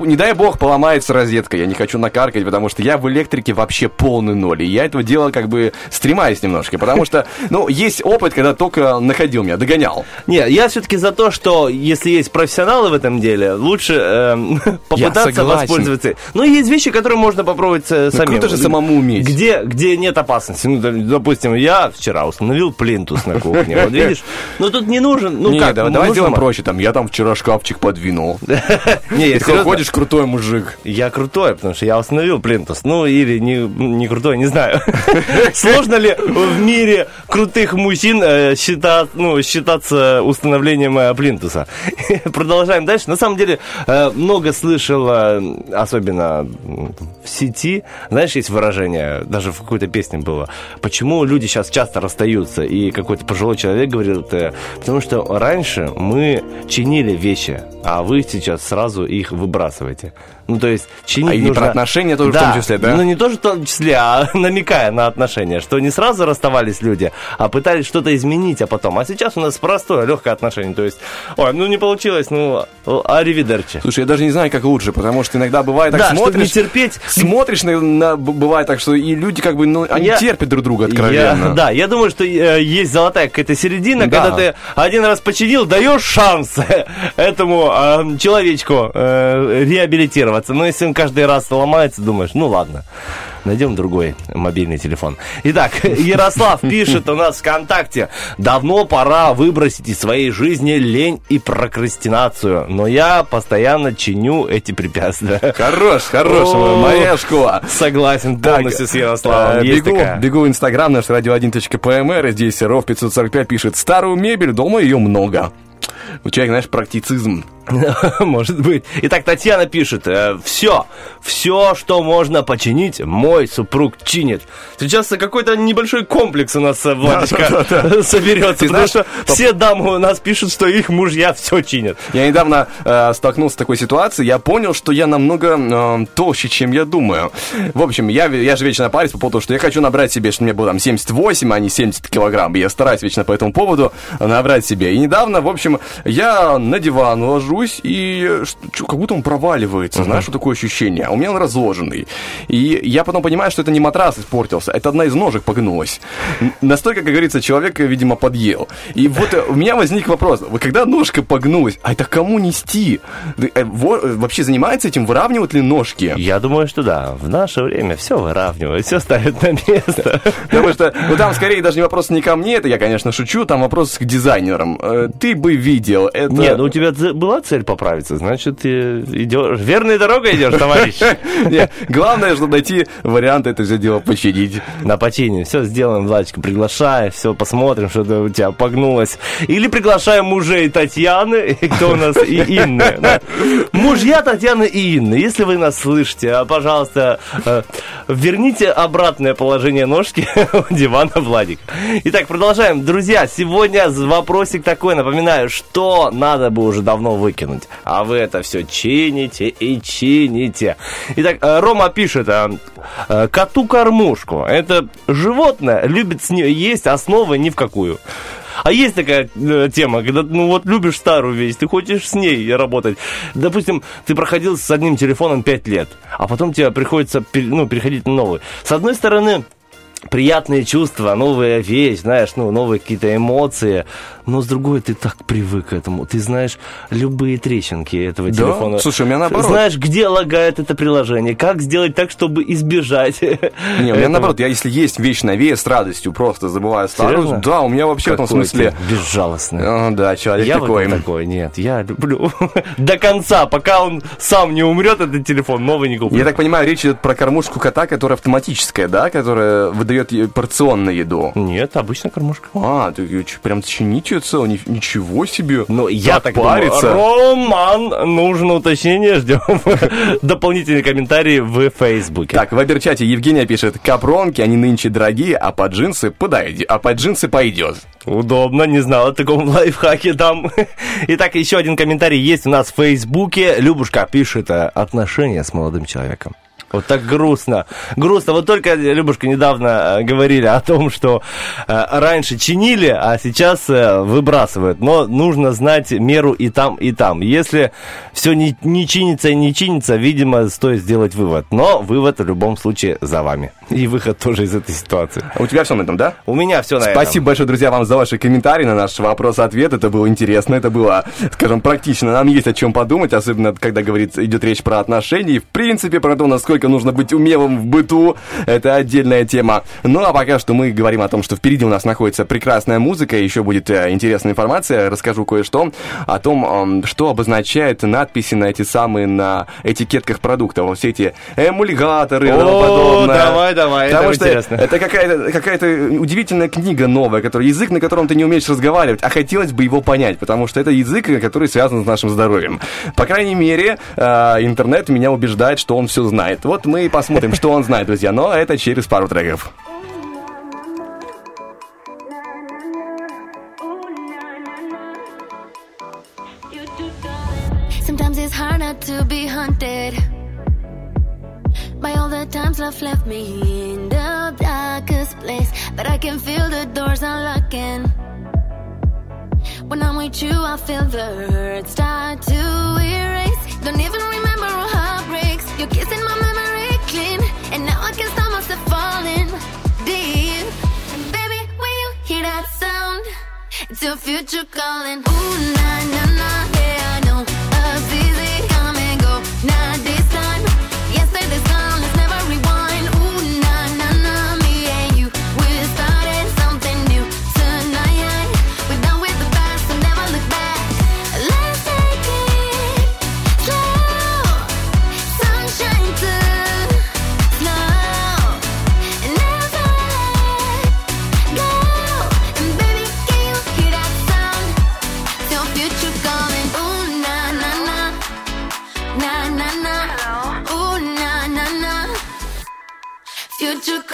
не дай бог, поломается розетка, я не хочу накаркать, потому что я в электрике вообще полный ноль. И я этого дела как бы стремаюсь немножко, потому что, ну, есть опыт, когда только находил меня, догонял. Не, я все-таки за то, что если есть профессионалы в этом деле, лучше эм, попытаться воспользоваться. Но есть вещи, которые можно попробовать э, Ну, самим. круто же самому уметь. Где, где нет опасности. Ну, допустим, я вчера установил плинтус на кухне. Вот видишь? Ну тут не нужен. Ну не, как? давай, ну, сделаем проще, там, я там вчера шкафчик подвинул. Не, я Ты такой серьезно. ходишь, крутой мужик. Я крутой, потому что я установил плинтус. Ну, или не, не крутой, не знаю. Сложно ли в мире крутых мужчин э, считать, ну, считаться установлением э, плинтуса? Продолжаем дальше. На самом деле, э, много слышал, особенно в сети, знаешь, есть выражение, даже в какой-то песне было, почему люди сейчас часто расстаются, и какой-то пожилой человек говорил, потому что раньше мы чинили вещи, а вы сейчас сразу их выбрасываете. Ну, то есть, чинить А и нужно... про отношения тоже в том числе, да? Ну, не тоже в том числе, а намекая на отношения, что не сразу расставались люди, а пытались что-то изменить, а потом. А сейчас у нас простое, легкое отношение. То есть, ой, ну не получилось, ну, аривидерчи. Слушай, я даже не знаю, как лучше, потому что иногда бывает так Да, смотришь, не терпеть. смотришь на, на- бывает так, что и люди как бы, ну, они Я- терпят друг друга Я- откровенно. да, я думаю, что э, есть золотая какая-то середина, Да. когда ты один раз починил, даешь шанс этому э, человечку э, реабилитироваться. Но если он каждый раз ломается, думаешь, ну ладно, найдем другой мобильный телефон. Итак, Ярослав пишет у нас ВКонтакте. Давно пора выбросить из своей жизни лень и прокрастинацию, но я постоянно чиню эти препятствия. Хорош, хорош, моя школа. Согласен полностью с Ярославом. э, бегу, бегу в инстаграм наш radio1.pmr, здесь ров 545 пишет, старую мебель, дома ее много. У человека, знаешь, практицизм. Может быть. Итак, Татьяна пишет. все, все, что можно починить, мой супруг чинит. Сейчас какой-то небольшой комплекс у нас, э, Владечка, соберется. Ты Потому знаешь, что все дамы у нас пишут, что их мужья все чинят. Я недавно э, столкнулся с такой ситуацией, я понял, что я намного э, толще, чем я думаю. В общем, я, я же вечно парюсь по поводу, что я хочу набрать себе, что мне было там 78, а не 70 килограмм. Я стараюсь вечно по этому поводу набрать себе. И недавно, в общем, я на диван ложусь, и ш- чё, как будто он проваливается. Знаешь, что такое ощущение? А у меня он разложенный. И я потом понимаю, что это не матрас испортился, это одна из ножек погнулась. Настолько, как говорится, человек, видимо, подъел. И вот э, у меня возник вопрос. Вот когда ножка погнулась, а это кому нести? Э, э, Вообще занимается этим, выравнивают ли ножки? Я думаю, что да. В наше время все выравнивают, все ставят на место. Потому что, ну там скорее даже не вопрос не ко мне, это я, конечно, шучу, там вопрос к дизайнерам. Э, Ты бы видел это... Нет, ну у тебя ц- цель поправиться, значит, идешь, верной дорогой идешь, товарищ. Главное, чтобы найти вариант это все дело починить. На почине. Все сделаем, Владечка, приглашай, все посмотрим, что-то у тебя погнулось. Или приглашаем мужей Татьяны, кто у нас, и Инны. да. Мужья Татьяны и Инны, если вы нас слышите, а, пожалуйста, э, верните обратное положение ножки у дивана Владик. Итак, продолжаем. Друзья, сегодня вопросик такой, напоминаю, что надо бы уже давно выкинуть. Выкинуть. А вы это все чините и чините. Итак, э, Рома пишет, э, э, коту кормушку. Это животное любит с нее есть, основы ни в какую. А есть такая тема, когда, ну вот, любишь старую вещь, ты хочешь с ней работать. Допустим, ты проходил с одним телефоном 5 лет, а потом тебе приходится ну, переходить на новый. С одной стороны, приятные чувства, новая вещь, знаешь, ну, новые какие-то эмоции. Но с другой, ты так привык к этому. Ты знаешь любые трещинки этого Да? телефона. Слушай, у меня наоборот. Знаешь, где лагает это приложение, как сделать так, чтобы избежать. Не, у меня наоборот, я если есть вещь новее, с радостью просто забываю старую. Серьезно? Да, у меня вообще в этом Какой смысле... безжалостный. А, да, человек я такой. вот такой, нет, я люблю до конца, пока он сам не умрет, этот телефон новый не куплю. Я так понимаю, речь идет про кормушку кота, которая автоматическая, да, которая выдает порционную еду. Нет, обычная кормушка. А, ты её чё, прям чините цело, Ни- ничего себе. Ну, я так париться. думаю. Роман, нужно уточнение, ждем дополнительные комментарии в Фейсбуке. Так, в Вайбер-чате Евгения пишет, капронки, они нынче дорогие, а под джинсы подойди, а под джинсы пойдет. Удобно, не знал о таком лайфхаке там. Итак, еще один комментарий есть у нас в Фейсбуке. Любушка пишет э, отношения с молодым человеком. Вот так грустно. Грустно. Вот только, Любушка, недавно э, говорили о том, что э, раньше чинили, а сейчас э, выбрасывают. Но нужно знать меру и там, и там. Если все не, не чинится и не чинится, видимо, стоит сделать вывод. Но вывод в любом случае за вами. И выход тоже из этой ситуации. А у тебя все на этом, да? У меня все на этом. Спасибо большое, друзья, вам за ваши комментарии на наш вопрос-ответ. Это было интересно, это было, скажем, практично. Нам есть о чем подумать, особенно когда говорится, идет речь про отношения. И, в принципе, про то, насколько нужно быть умелым в быту. Это отдельная тема. Ну, а пока что мы говорим о том, что впереди у нас находится прекрасная музыка, еще будет э, интересная информация. Расскажу кое-что о том, что обозначает надписи на эти самые, на этикетках продуктов. Все эти эмульгаторы и тому подобное. давай, давай, это Потому что интересно. это какая-то какая удивительная книга новая, который, язык, на котором ты не умеешь разговаривать, а хотелось бы его понять, потому что это язык, который связан с нашим здоровьем. По крайней мере, э, интернет меня убеждает, что он все знает. Вот мы и посмотрим, что он знает, друзья. Но это через пару треков. Sometimes it's hard not to be haunted by all the times love left me in the darkest place. But I can feel the doors unlocking. When I'm with you, I feel the hurt start to erase. Don't even remember our heartbreaks. You're kissing my I deep. Baby, when you hear that sound, it's your future calling. Ooh, na na na, yeah, I know. Love's easy, come and go.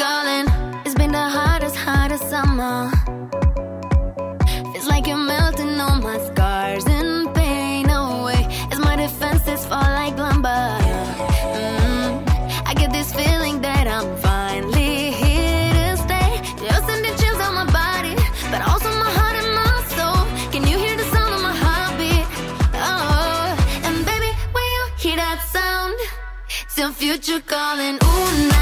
It's been the hardest, hardest summer. Feels like you're melting all my scars and pain away. As my defenses fall like lumber. Mm, I get this feeling that I'm finally here to stay. You're sending chills on my body, but also my heart and my soul. Can you hear the sound of my heartbeat? Oh, and baby, when you hear that sound, your future calling. Ooh, na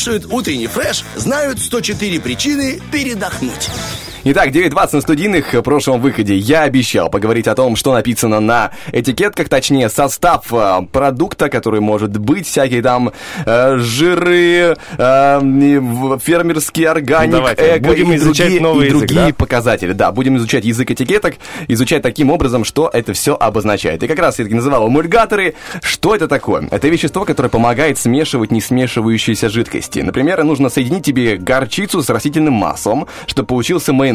слушают утренний фреш, знают 104 причины передохнуть. Итак, 9.20 на студийных. В прошлом выходе я обещал поговорить о том, что написано на этикетках, точнее, состав э, продукта, который может быть, всякие там э, жиры, э, фермерский органик, Давайте, эко будем и изучать другие, новый и язык, другие да? показатели. Да, будем изучать язык этикеток, изучать таким образом, что это все обозначает. И как раз я называл эмульгаторы. Что это такое? Это вещество, которое помогает смешивать не смешивающиеся жидкости. Например, нужно соединить тебе горчицу с растительным маслом, чтобы получился майонез.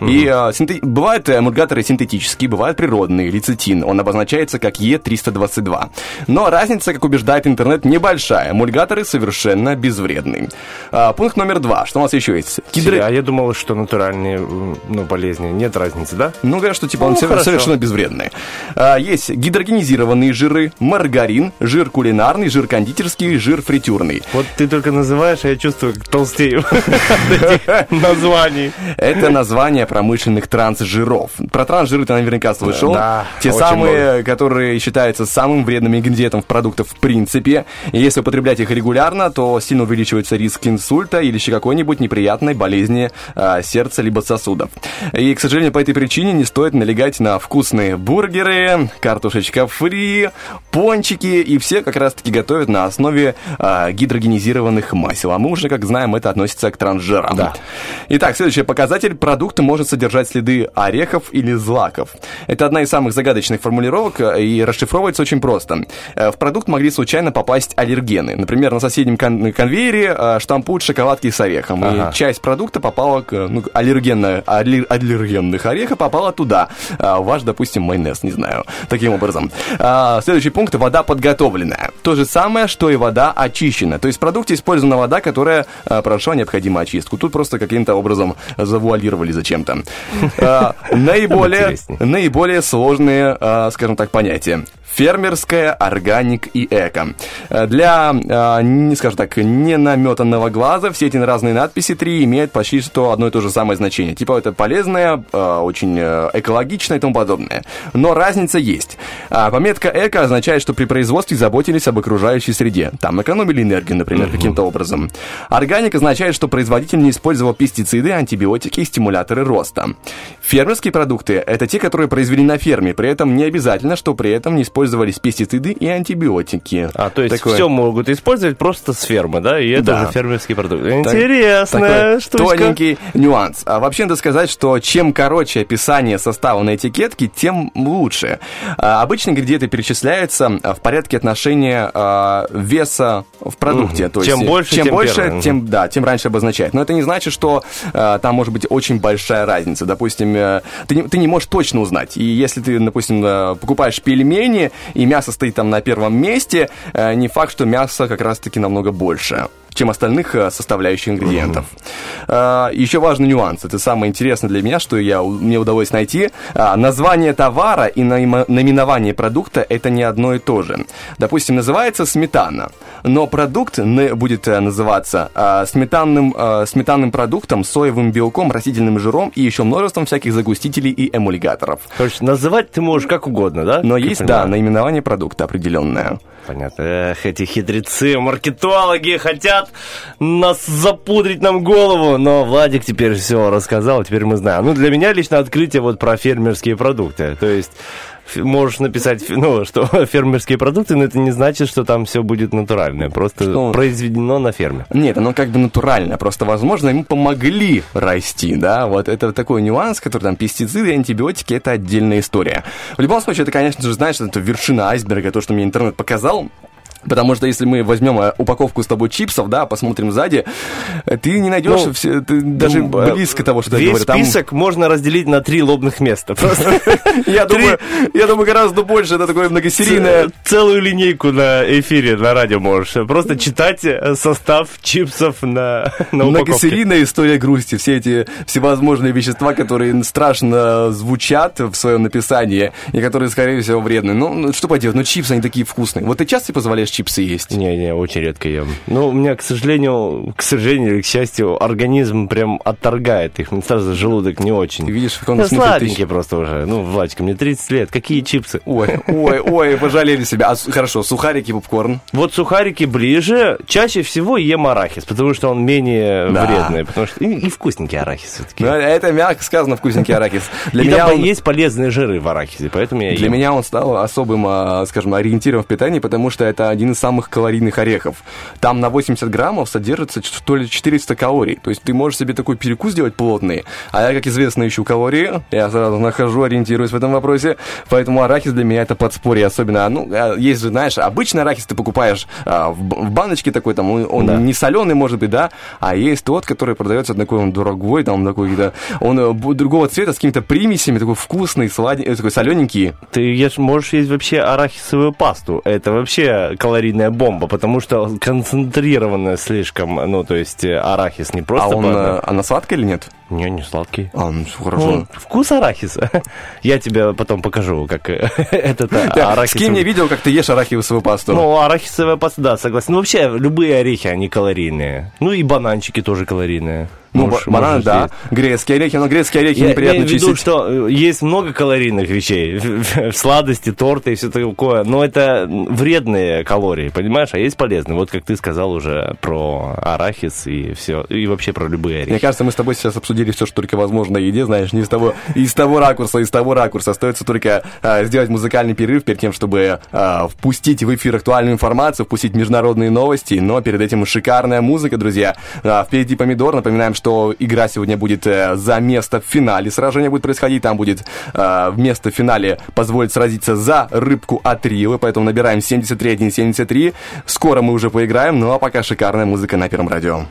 И э, синте- бывают эмульгаторы синтетические, бывают природные, лецитин. Он обозначается как Е322. Но разница, как убеждает интернет, небольшая. Эмульгаторы совершенно безвредны. А, пункт номер два. Что у нас еще есть? Гидро- А я думал, что натуральные ну, болезни. Нет разницы, да? Ну, говорят, что типа Ну, он совер- хорошо. совершенно безвредный. А, есть гидрогенизированные жиры, маргарин, жир кулинарный, жир кондитерский, жир фритюрный. Вот ты только называешь, а я чувствую, как толстею названий. Это название промышленных трансжиров. Про трансжиры ты наверняка слышал. Да, Те самые, которые считаются самым вредным ингредиентом в продуктах в принципе. И если употреблять их регулярно, то сильно увеличивается риск инсульта или еще какой-нибудь неприятной болезни а, сердца либо сосудов. И, к сожалению, по этой причине не стоит налегать на вкусные бургеры, картошечка фри, пончики, и все как раз-таки готовят на основе а, гидрогенизированных масел. А мы уже, как знаем, это относится к трансжирам. Да. Итак, следующий показатель. Продукт может содержать следы орехов или злаков. Это одна из самых загадочных формулировок, э, и расшифровывается очень просто. Э, В продукт могли случайно попасть аллергены. Например, на соседнем кон- конвейере э, штампуют шоколадки с орехом. Ага. И часть продукта попала к... Ну, аллергенная, аллер- аллергенных ореха попала туда. Ваш, допустим, майонез, не знаю. Таким образом. Следующий пункт. Вода подготовленная. То же самое, что и вода очищена. То есть в продукте использована вода, которая прошла необходимую очистку. Тут просто каким-то образом завуалировали зачем-то. А, Наиболее, наиболее сложные, а, скажем так, понятия. Фермерская, органик и эко. Э, Для, а, не скажем так, ненаметанного глаза все эти разные надписи три имеют почти что одно и то же самое значение. Типа это полезное, э, очень э, экологичное и тому подобное. Но разница есть. А, Пометка эко означает, что при производстве заботились об окружающей среде. Там экономили энергию, например, каким-то образом. Органик означает, что производитель не использовал пестициды, антибиотики и стимуляторы роста. Фермерские продукты – это те, которые произвели на ферме, при этом не обязательно, что при этом не использовались пестициды и антибиотики. А, то есть Такое. все могут использовать просто с фермы, да? И это Да. уже фермерский продукт. Такой штучка. Тоненький нюанс. А вообще надо сказать, что чем короче описание состава на этикетке, тем лучше. А, обычно ингредиенты перечисляются в порядке отношения а, веса в продукте. Мгм. То Чем есть, больше, чем тем больше, первое. тем да, тем раньше обозначает. Но это не значит, что а, там может быть очень большая разница. Допустим, э, ты, не, ты не можешь точно узнать. И если ты, допустим, э, покупаешь пельмени и мясо стоит там на первом месте, э, не факт, что мясо как раз-таки намного больше чем остальных э, составляющих ингредиентов. А, Еще важный нюанс. Это самое интересное для меня, что я, мне удалось найти. А, Название товара и наименование продукта – это не одно и то же. Допустим, называется сметана, но продукт будет э, называться сметанным, сметанным продуктом, соевым белком, растительным жиром и еще множеством всяких загустителей и эмульгаторов. Короче, называть ты можешь как угодно, да? Но Как есть, да, наименование продукта определенное. Понятно. Эх, эти хитрецы, маркетологи хотят нас запудрить нам голову. Но Владик теперь все рассказал, теперь мы знаем. Ну, для меня лично открытие вот про фермерские продукты. То есть можешь написать, ну, что фермерские продукты, но это не значит, что там все будет натуральное. Просто Что? произведено на ферме. Нет, оно как бы натурально, просто, возможно, ему помогли расти, да, вот это такой нюанс, который там пестициды, антибиотики, это отдельная история. В любом случае, это, конечно же, знаешь, это вершина айсберга, то, что мне интернет показал, Потому что если мы возьмем э, упаковку с тобой чипсов, да, посмотрим сзади, ты не найдешь Ну, все, ты даже Ну, близко того, что я Весь говорю. Там- список можно разделить на три лобных места. Просто я, думаю, я думаю, гораздо больше, это такое многосерийное... Целую линейку на эфире, на радио можешь. Просто читать э, состав чипсов на, на. Многосерийная история грусти, все эти всевозможные вещества, которые страшно звучат в своем написании и которые, скорее всего, вредны. Ну, ну, что поделать, ну чипсы, они такие вкусные. Вот ты часто позволяешь чипсы есть? Не-не, очень редко ем. Ну, у меня, к сожалению, к сожалению или к счастью, организм прям отторгает их. Мне сразу желудок не очень. Ты видишь, в каком ты сладенький просто уже. Ну, Владик, мне 30 лет. Какие чипсы? Ой, ой, ой, пожалели себя. А, хорошо, сухарики, попкорн. Вот сухарики ближе. Чаще всего ем арахис, потому что он менее Да. вредный. Потому что и, и вкусненький арахис все-таки. Ну, это мягко сказано, вкусненький арахис. Для и меня там он- есть полезные жиры в арахисе, поэтому я Для ем. меня он стал особым, а, скажем, ориентиром в питании, потому что это один из самых калорийных орехов. Там на 80 граммов содержится ч- то ли 400 калорий. То есть ты можешь себе такой перекус сделать плотный. А я, как известно, ищу калории. Я сразу нахожу, ориентируюсь в этом вопросе. Поэтому арахис для меня это подспорье. Особенно, ну, а, есть же, знаешь, обычный арахис ты покупаешь а, в, в баночке такой, там, он Да. не соленый, может быть, да, а есть тот, который продается такой, он дорогой, там, такой, да, он э, другого цвета, с какими-то примесями, такой вкусный, сладенький, такой солененький. Ты ешь, можешь есть вообще арахисовую пасту. Это вообще калорийная бомба, потому что концентрированная слишком, ну, то есть э, арахис не просто... а он, по- э, она сладкая или нет? Не, не сладкий. А, ну, всё хорошо. Ну, вкус арахиса. Я тебе потом покажу, как э, этот э, Да, арахис... Скинь мне видео, как ты ешь арахисовую пасту. Ну, арахисовая паста, да, согласен. Ну, вообще, любые орехи, они калорийные. Ну, и бананчики тоже калорийные. Ну, Можешь- ба- бананы, да. есть. Грецкие орехи, но грецкие орехи Я неприятно имею в виду, чистить. что э, есть много калорийных вещей, сладости, торты и все такое, но это вредные калории, понимаешь, а есть полезные. Вот как ты сказал уже про арахис и все, и вообще про любые орехи. Мне кажется, мы с тобой сейчас обсудили все, что только возможно еде, знаешь, не из того, из того ракурса, из того ракурса. Остается только а, сделать музыкальный перерыв перед тем, чтобы а, впустить в эфир актуальную информацию, впустить международные новости, но перед этим шикарная музыка, друзья. А, впереди помидор. Напоминаем, что игра сегодня будет э, за место в финале. Сражение будет происходить, там будет э, место в финале позволит сразиться за рыбку от поэтому набираем 73-173. Скоро мы уже поиграем, ну а пока шикарная музыка на Первом радио.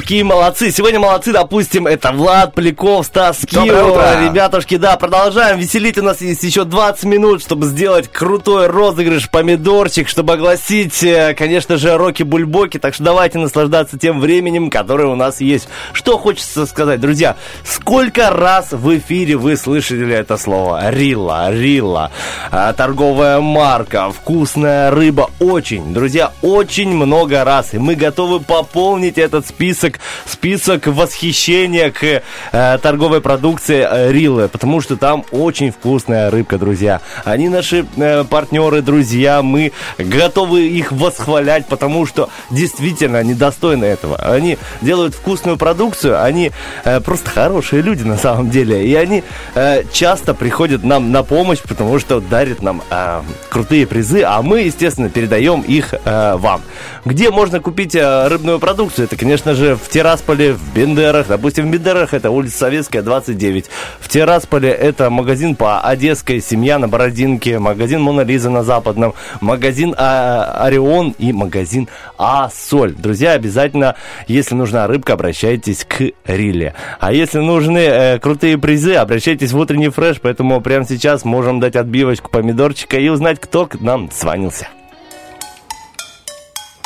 Какие молодцы. Сегодня молодцы, допустим, это Влад Поляков, Стас Кио. Ребятушки, да, продолжаем веселить. У нас есть еще 20 минут, чтобы сделать крутой розыгрыш помидорчик, чтобы огласить, э, конечно же, роки-бульбоки. Так что давайте наслаждаться тем временем, которое у нас есть. Что хочется сказать, друзья, сколько раз в эфире вы слышали это слово? Рила, Рила, а, торговая марка, вкусная рыба. Очень, друзья, очень много раз. И мы готовы пополнить этот вот список, список восхищения к э, торговой продукции э, Рилы, потому что там очень вкусная рыбка, друзья. Они наши э, партнеры, друзья, мы готовы их восхвалять, потому что действительно они достойны этого. Они делают вкусную продукцию, они э, просто хорошие люди на самом деле, и они э, часто приходят нам на помощь, потому что дарят нам э, крутые призы, а мы, естественно, передаем их э, вам. Где можно купить э, рыбную продукцию? Это, конечно же, в Тирасполе, в Бендерах. Допустим, в Бендерах это улица Советская, 29. В Тирасполе это магазин по одесской «Семья» на Бородинке, магазин «Мона Лиза» на Западном, магазин а, «Орион» и магазин «А-Соль». Друзья, обязательно, если нужна рыбка, обращайтесь к Риле. А если нужны э, крутые призы, обращайтесь в утренний фреш, поэтому прямо сейчас можем дать отбивочку помидорчика и узнать, кто к нам звонился.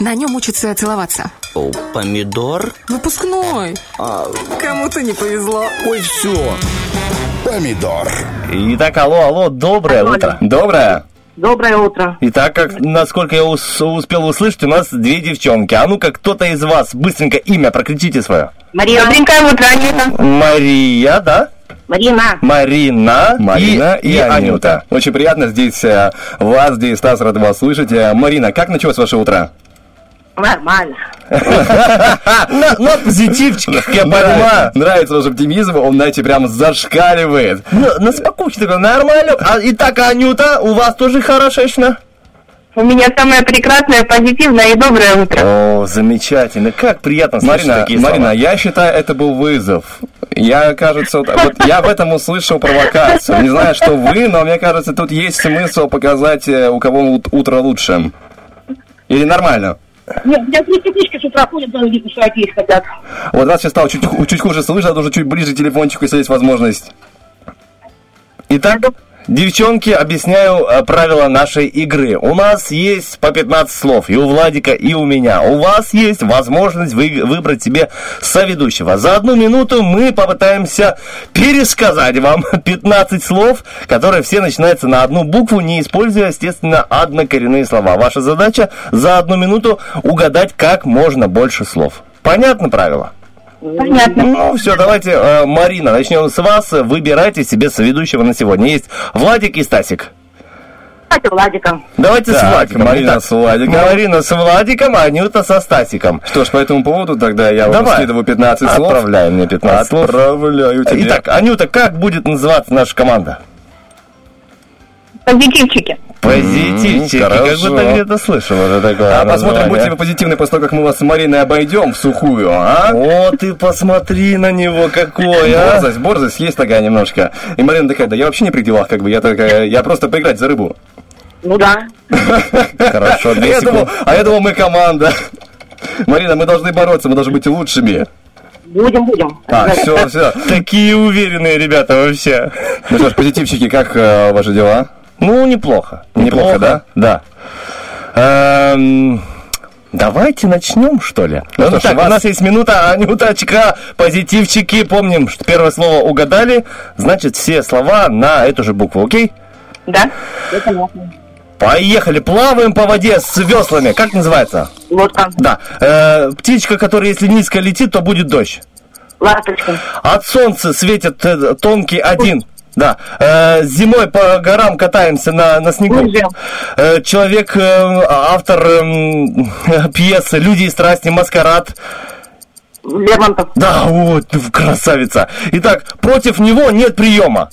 На нем учатся целоваться. О, помидор? Выпускной. Кому-то не повезло. Ой, все. Помидор. Итак, алло, алло, доброе Алло, утро. Доброе. Доброе утро. Итак, как, насколько я ус- успел услышать, у нас две девчонки. А ну-ка, кто-то из вас быстренько имя прокричите свое. Мария. Добренькое утро, Анюта. Мария, да? Марина. Марина, Марина и, и, Анюта. Очень приятно здесь э, вас, здесь Стас, рад вас слышать. Э, Марина, как началось ваше утро? Нормально. Позитивчике, как я понимаю. Нравится ваш оптимизм, он, знаете, прям зашкаливает. Ну, на спокойствие такой, нормально. А, итак, Анюта, у вас тоже хорошечно? У меня самое прекрасное, позитивное и доброе утро. О, замечательно. Как приятно слышать Марина, такие Марина, слова. я считаю, это был вызов. Я, кажется, вот, вот я в этом услышал провокацию. Не знаю, что вы, но мне кажется, тут есть смысл показать, э, у кого ут- утро лучше. Или нормально? Нет, у меня три птички с утра ходят, даже видно, что их хотят. Вот вас сейчас стало чуть, чуть хуже слышно, нужно чуть ближе к телефончику, если есть возможность. Итак, девчонки, объясняю э, правила нашей игры. У нас есть по 15 слов, и у Владика, и у меня. У вас есть возможность вы- выбрать себе соведущего. За одну минуту мы попытаемся пересказать вам 15 слов, которые все начинаются на одну букву, не используя, естественно, однокоренные слова. Ваша задача за одну минуту угадать как можно больше слов. Понятно правило? Понятно. Ну, все, давайте, э, Марина, начнем с вас. Выбирайте себе соведущего на сегодня. Есть Владик и Стасик. Давайте Владика. Давайте с Так, Владиком. Марина Итак, с Владиком. Марина с Владиком, а Анюта со Стасиком. Что ж, по этому поводу тогда я вам Давай. скидываю 15 слов. Отправляй мне 15 слов. Отправляю тебе. Итак, Анюта, как будет называться наша команда? Позитивчики. Позитивчики. Как будто где-то слышал уже такое А посмотрим, будете вы позитивны после того, как мы вас с Мариной обойдем в сухую, а? О, ты посмотри на него какой, а! Борзость, борзость есть такая немножко. И Марина такая, да я вообще не при делах, как бы, я такая, я просто поиграть за рыбу. Ну да. Хорошо, А две секунды. а я думал, мы команда. Марина, мы должны бороться, мы должны быть лучшими. Будем, будем. А, все, все. Такие уверенные ребята вообще. Ну что ж, позитивчики, как э, ваши дела? Ну, неплохо. Неплохо, да? Да. Эм, давайте начнем, что ли? Ну Ну, что ж, так, вас- у нас есть минута, анюточка, позитивчики. Помним, что первое слово угадали, значит, все слова на эту же букву, окей? Да? Это понятно. Поехали, плаваем по воде с веслами. Как называется? Лодка. Да. Э, птичка, которая, если низко летит, то будет дождь. Ласточка. От солнца светит э, тонкий один. Да. Э, зимой по горам катаемся на, на снегу. Лыжи. Э, человек, э, автор эм, пьесы «Люди и страсти», «Маскарад». Лермонтов. Да, вот, красавица. Итак, против него нет приема.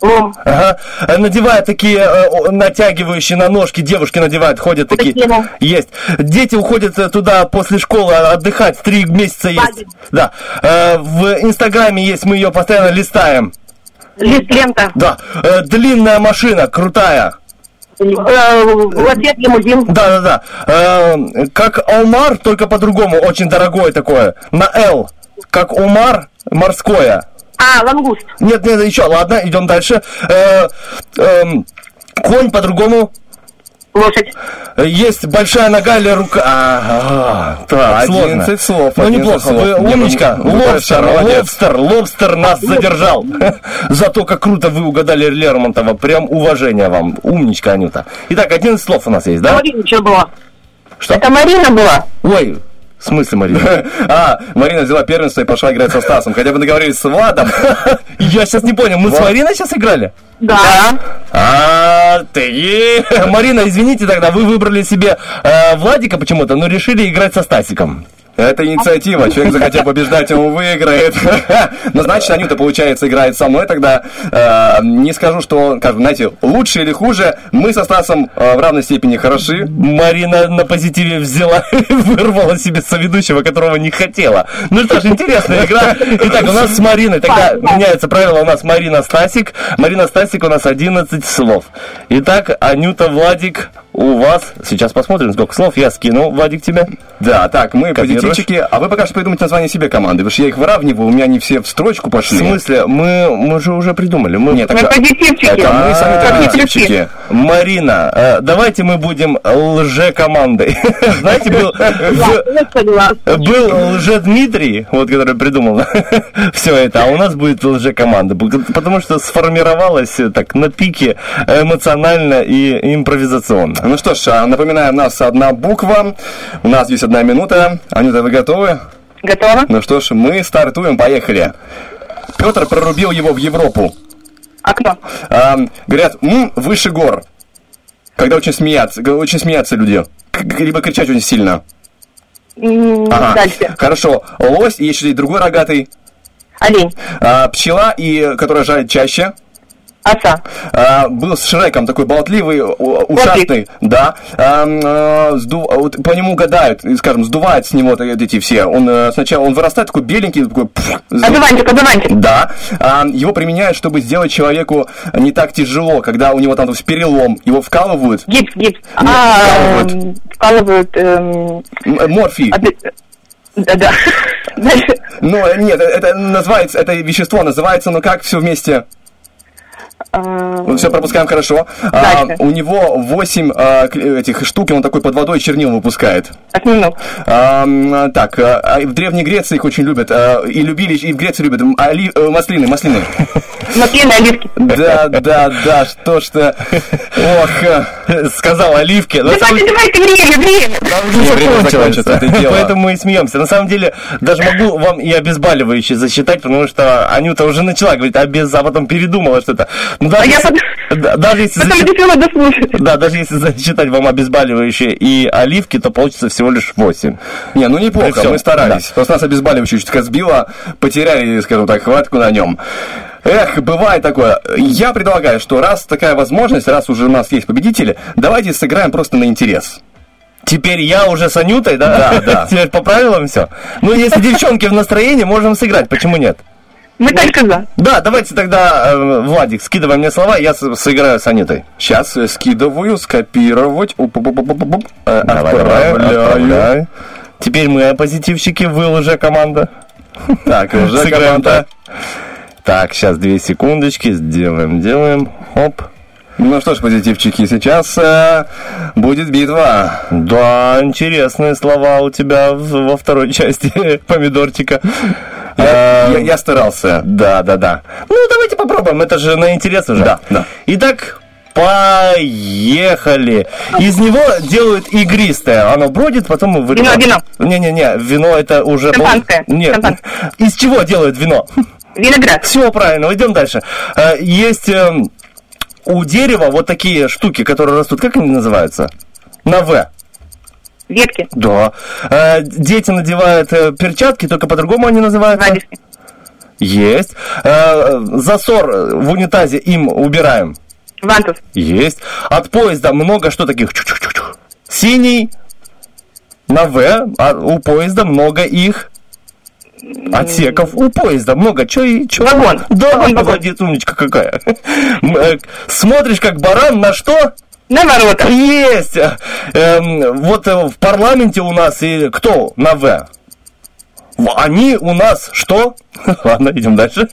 Лом. Ага. Надевают такие э, натягивающие на ножки, девушки надевают, ходят такие. Паутину. Есть. Дети уходят туда после школы отдыхать, три месяца есть. Лагерь. Да. Э, В Инстаграме есть, мы ее постоянно листаем. Лист лента. Да. Э, Длинная машина, крутая. Э, Лафет, лимузин. Да, да, да. Э, Как омар, только по-другому, очень дорогое такое. На Л. Как омар, морское. А, лангуст. Нет, нет, еще, ладно, идем дальше. Э, эм, конь по-другому. Лошадь. Есть большая нога или рука. А, а, так, 11 сложно. слов, Ну, 11 неплохо. слов. Вы умничка. Лобстер, лобстер, лобстер нас задержал. Зато как круто вы угадали Лермонтова. Прям уважение вам. Умничка, Анюта. Итак, 11 слов у нас есть, да? Марина что была? Что? Это Марина была? Ой, В смысле, Марина? А, Марина взяла первенство и пошла играть со Стасом. Хотя бы договорились с Владом. Я сейчас не понял, мы с. Мариной сейчас играли? Да. А, ты... Марина, извините тогда, вы выбрали себе э, Владика почему-то, но решили играть со Стасиком. Это инициатива. Человек захотел побеждать, он выиграет. Но значит, Анюта, получается, играет со мной тогда. Э, Не скажу, что, как бы, знаете, лучше или хуже. Мы со Стасом э, в равной степени хороши. Марина на позитиве взяла и вырвала себе соведущего, которого не хотела. Ну что ж, интересная игра. Итак, у нас с Мариной, тогда меняется правило, у нас Марина Стасик. Марина Стасик у нас 11 слов. Итак, Анюта, Владик, у вас, сейчас посмотрим, сколько слов я скинул, Владик, тебе. Да, так, мы Копируешь? позитивчики. А вы пока что придумайте название себе команды. Потому что я их выравниваю, у меня они все в строчку В пошли. смысле, мы, мы же уже придумали. Мы... Нет, Мы позитивчики. Это мы сами А, позитивчики. Марина, э, давайте мы будем лже-командой. Знаете, был, был лже-Дмитрий, вот, который придумал все это, а у нас будет лже-команда. Потому что сформировалась э, так на пике эмоционально и импровизационно. Ну что ж, а, напоминаю, у нас одна буква, у нас здесь одна минута. Анюта, вы готовы? Готова? Ну что ж, мы стартуем, поехали. Петр прорубил его в Европу. Окно. А, говорят, «М, выше гор. Когда очень смеяться, очень смеяться люди. Либо кричать очень сильно. Ага. Дальше. Хорошо. Лось, и еще и другой рогатый. Олень. А, пчела, и которая жалит чаще. Оса. А, был с Шреком такой болтливый, ушастый, да. А, а, сду- а вот по нему гадают, скажем, сдувают с него эти все. Он э, сначала он вырастает такой беленький, такой. пф, сду- Одуванчик, одуванчик. Да. А, его применяют, чтобы сделать человеку не так тяжело, когда у него там перелом, его вкалывают. Гипс, гипс. Нет, А, вкалывают. вкалывают. эм, э, Морфий. обе- Да-да. Дальше. Ну, э, нет, это называется, это вещество называется, ну как все вместе? А, Все пропускаем хорошо. А, у него 8 этих штук, и он такой под водой чернил выпускает. Осьминог. А, м, так, а, а в Древней Греции их очень любят. а, и любили, и в Греции любят. Оли- э, маслины, маслины. Маслины, оливки. Да, да, да, что ж-то. Ох. э, Сказал Оливке. На самом Давайте, давайте, время, время. Не, время закончится, это дело. Поэтому мы и смеемся. На самом деле, даже могу вам и обезболивающее засчитать, потому что Анюта уже начала говорить, а, без, а потом передумала что-то. Ну, даже, А я если, да, даже если Потом засчитать- решила дослушать. да, даже если засчитать вам обезболивающее и оливки, то получится всего лишь 8. Не, ну неплохо, Всё, мы старались. Просто нас обезболивающее чуть сбило, потеряли, скажем так, хватку на нем. Эх, бывает такое. Я предлагаю, что раз такая возможность, раз уже у нас есть победители, давайте сыграем просто на интерес. Теперь я уже с Анютой, да? Да, да. Теперь по правилам все. Ну, если девчонки в настроении, можем сыграть. Почему нет? Мы только за. Да, давайте тогда, э, Владик, скидывай мне слова, я с- сыграю с Анитой. Сейчас э, скидываю, скопировать. Уп-уп-уп-уп-уп. Э, Давай, давай, Отправляю. отправляй. Теперь мы позитивщики, вы уже команда. Так, уже Сыграем, команда. да? Так, сейчас две секундочки, сделаем, делаем. Оп. Ну что ж, позитивчики, сейчас э, будет битва. Да, интересные слова у тебя во второй части помидорчика. Я, Э, я- я старался. Да, да, да. Ну, давайте попробуем, это же на интерес уже. Да, да. Итак, поехали. Из него делают игристое. Оно бродит, потом мы Вино, вино. Не-не-не, вино это уже... Шампанское. Нет. Шампанское. Из чего делают вино? Виноград. Все правильно, идем дальше. Э, Есть эм, у дерева вот такие штуки, которые растут. Как они называются? На В. Ветки. Да. Э, Дети надевают э, перчатки, только по-другому они называются. Варежки. Есть. Э, Засор в унитазе им убираем. Вантус. Есть. От поезда много что таких. Чух-чух-чух. Синий на В, а у поезда много их отсеков. У поезда много. Чё и чё? Вагон. Да, Вагон, молодец, умничка какая. Э, Смотришь, как баран на что? На ворота. Есть! Эм, вот э, в парламенте у нас и кто на В? Они у нас что? Ладно, идем дальше.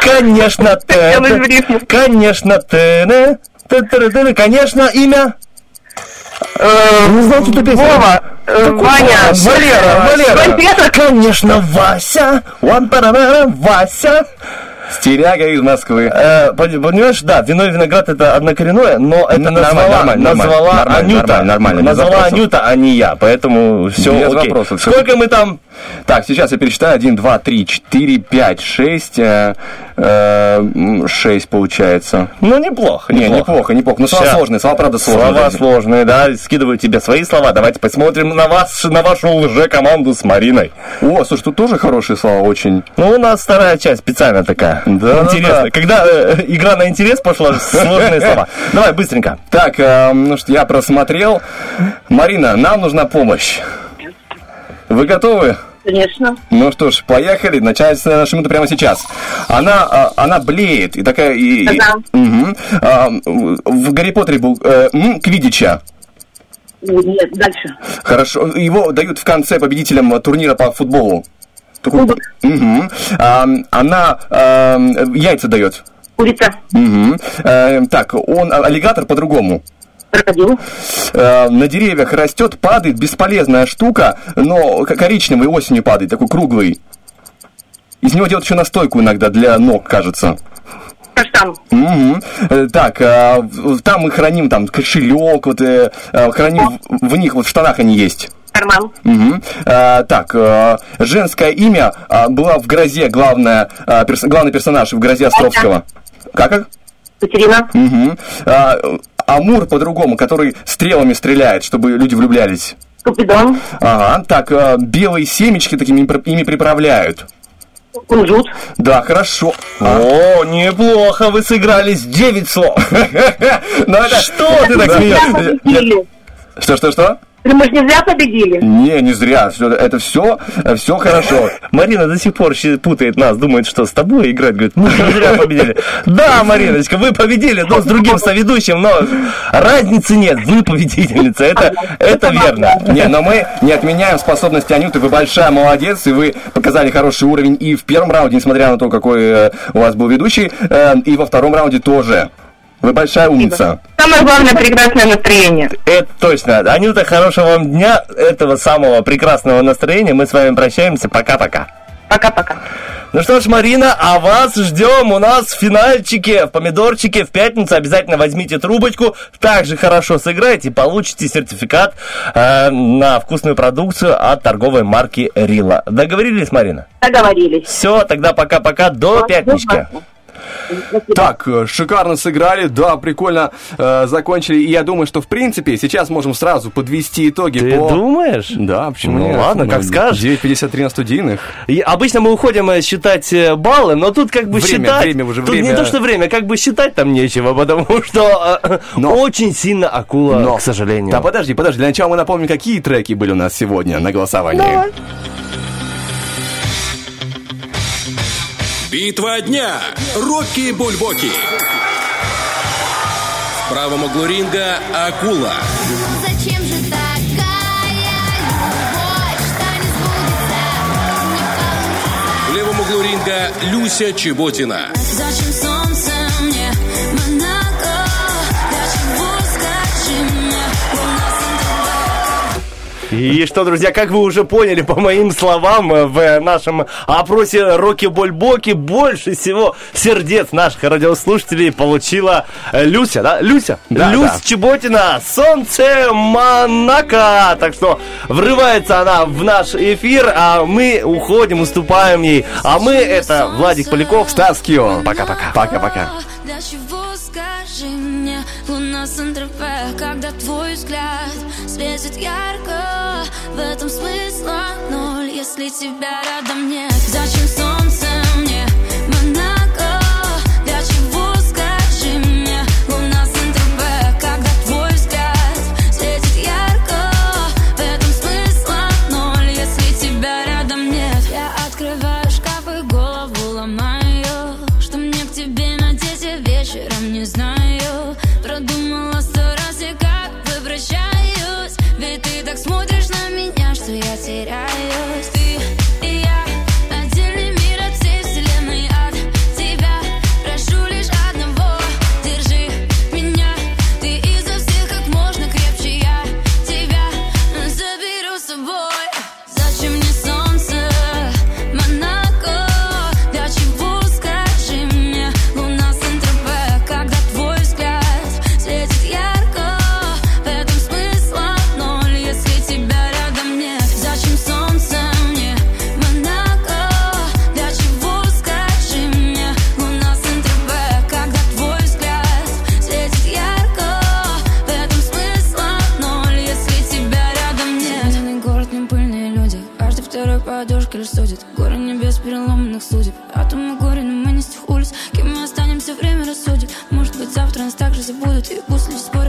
Конечно, Делаешь в Т. рифму. Конечно, Т. Т-т-т-т. Конечно, имя. Не знал, что ты песня. Вова. э, Ваня. Валера, Валера. Конечно, Вася. Ван Вася. Стеряга из Москвы. Э, пон- понимаешь, да, вино и виноград это однокоренное, но это назвала, нормально, назвала нормально, Анюта. нормально, нормально, назвала вопросов. Анюта, а не я, поэтому все Без окей. вопросов, всё. Сколько мы там? Так, сейчас я пересчитаю. 1, 2, 3, 4, 5, 6. 6 получается. Ну, неплохо, Не, неплохо. неплохо, неплохо. Ну, слова Щас. сложные, слова, правда, сложные. Слова сложные, да, скидываю тебе свои слова. Давайте посмотрим на вас, на вашу лже-команду с Мариной. О, слушай, тут тоже хорошие слова очень. Ну, у нас вторая часть специально такая. Да, Интересно. да. Когда э, игра на интерес пошла, сложные слова. Давай, быстренько. Так, э, ну что, я просмотрел. Марина, нам нужна помощь. Вы готовы? Конечно. Ну что ж, поехали. Начать нашу минуту прямо сейчас. Она, а, она блеет и такая... И, и- Да. Мгм. А, в в Гарри Поттере был э, м, Квидича. Нет, дальше. Хорошо. Его дают в конце победителям турнира по футболу. Кубок. Мгм. А, она а, яйца дает. Курица. Мгм. Э, так, он а, аллигатор по-другому. Крокодил. Э, на деревьях растет, падает, бесполезная штука, но коричневый осенью падает, такой круглый. Из него делают еще настойку иногда для ног, кажется. Каштан. Э, Так, в- там мы храним там кошелек, вот э, храним в, в них, вот в штанах они есть. Карман. Мгм. Э, так, э, женское имя э, была в грозе главная, э, перс- главный персонаж в грозе Островского. Как? как? Катерина. Мгм. А, Амур по-другому, который стрелами стреляет, чтобы люди влюблялись. Купидон. Ага, так, э, белые семечки такими ими при- ими приправляют. Кунжут. Да, хорошо. О, неплохо, вы сыгрались 9 слов. Ну, это- Что ты так смеешься? Что, что, что? Мы же не зря победили. Не, не зря. Всё- это все, все хорошо. Марина до сих пор путает нас, думает, что с тобой играть. Говорит, мы не зря победили. Да, Мариночка, вы победили, но с другим соведущим, но разницы нет, вы победительница, это, это верно. Не, но мы не отменяем способности Анюты. Вы большая молодец, и вы показали хороший уровень и в первом раунде, несмотря на то, какой э, у вас был ведущий, э, и во втором раунде тоже. Вы большая умница. Самое главное, прекрасное настроение. Это точно. Анюта, хорошего вам дня, этого самого прекрасного настроения. Мы с вами прощаемся. Пока-пока. Пока-пока. Ну что ж, Марина, а вас ждем у нас в финальчике, в помидорчике в пятницу. Обязательно возьмите трубочку, также хорошо сыграйте, получите сертификат э, на вкусную продукцию от торговой марки Рила. Договорились, Марина? Договорились. Все, тогда пока-пока, до пятнички. Так, э, шикарно сыграли, да, прикольно э, закончили. И я думаю, что в принципе сейчас можем сразу подвести итоги Ты по... думаешь? Да, почему Ну нет? ладно, как скажешь. 9.53 на студийных. И обычно мы уходим э, считать э, баллы, но тут как бы Время, считать... время уже, тут время. не то, что время, как бы считать там нечего, потому что э, Но- очень сильно акула, Но- к сожалению. Да подожди, подожди, для начала мы напомним, какие треки были у нас сегодня на голосовании. Битва дня. Рокки Бульбоки. В правом углу ринга Акула. Зачем же такая любовь? В левом углу ринга Люся Чеботина. Зачем И что, друзья, как вы уже поняли по моим словам э, в нашем опросе Роки Больбоки, больше всего сердец наших радиослушателей получила э, Люся, да? Люся? Да, Люсь да. Чеботина, Солнце Монако. Так что врывается она в наш эфир, а мы уходим, уступаем ей. А мы это Владик Поляков. Стас Кио. Пока-пока. Пока-пока. Скажи мне, луна Сан-Тропе, когда твой взгляд светит ярко, в этом смысла ноль, если тебя рядом нет. Зачем солнце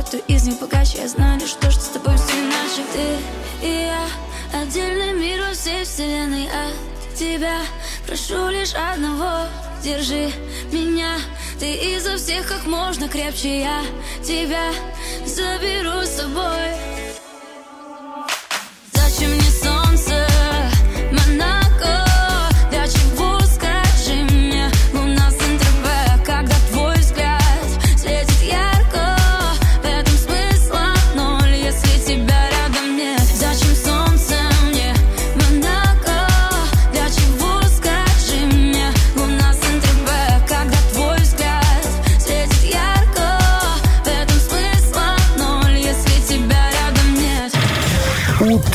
пусть люди спорят, то из них богаче Я знаю лишь то, что с тобой все иначе. Ты и я Отдельный мир во всей вселенной. От тебя прошу лишь одного. Держи меня. Ты изо всех как можно крепче. Я тебя заберу с собой. Зачем мне солнце,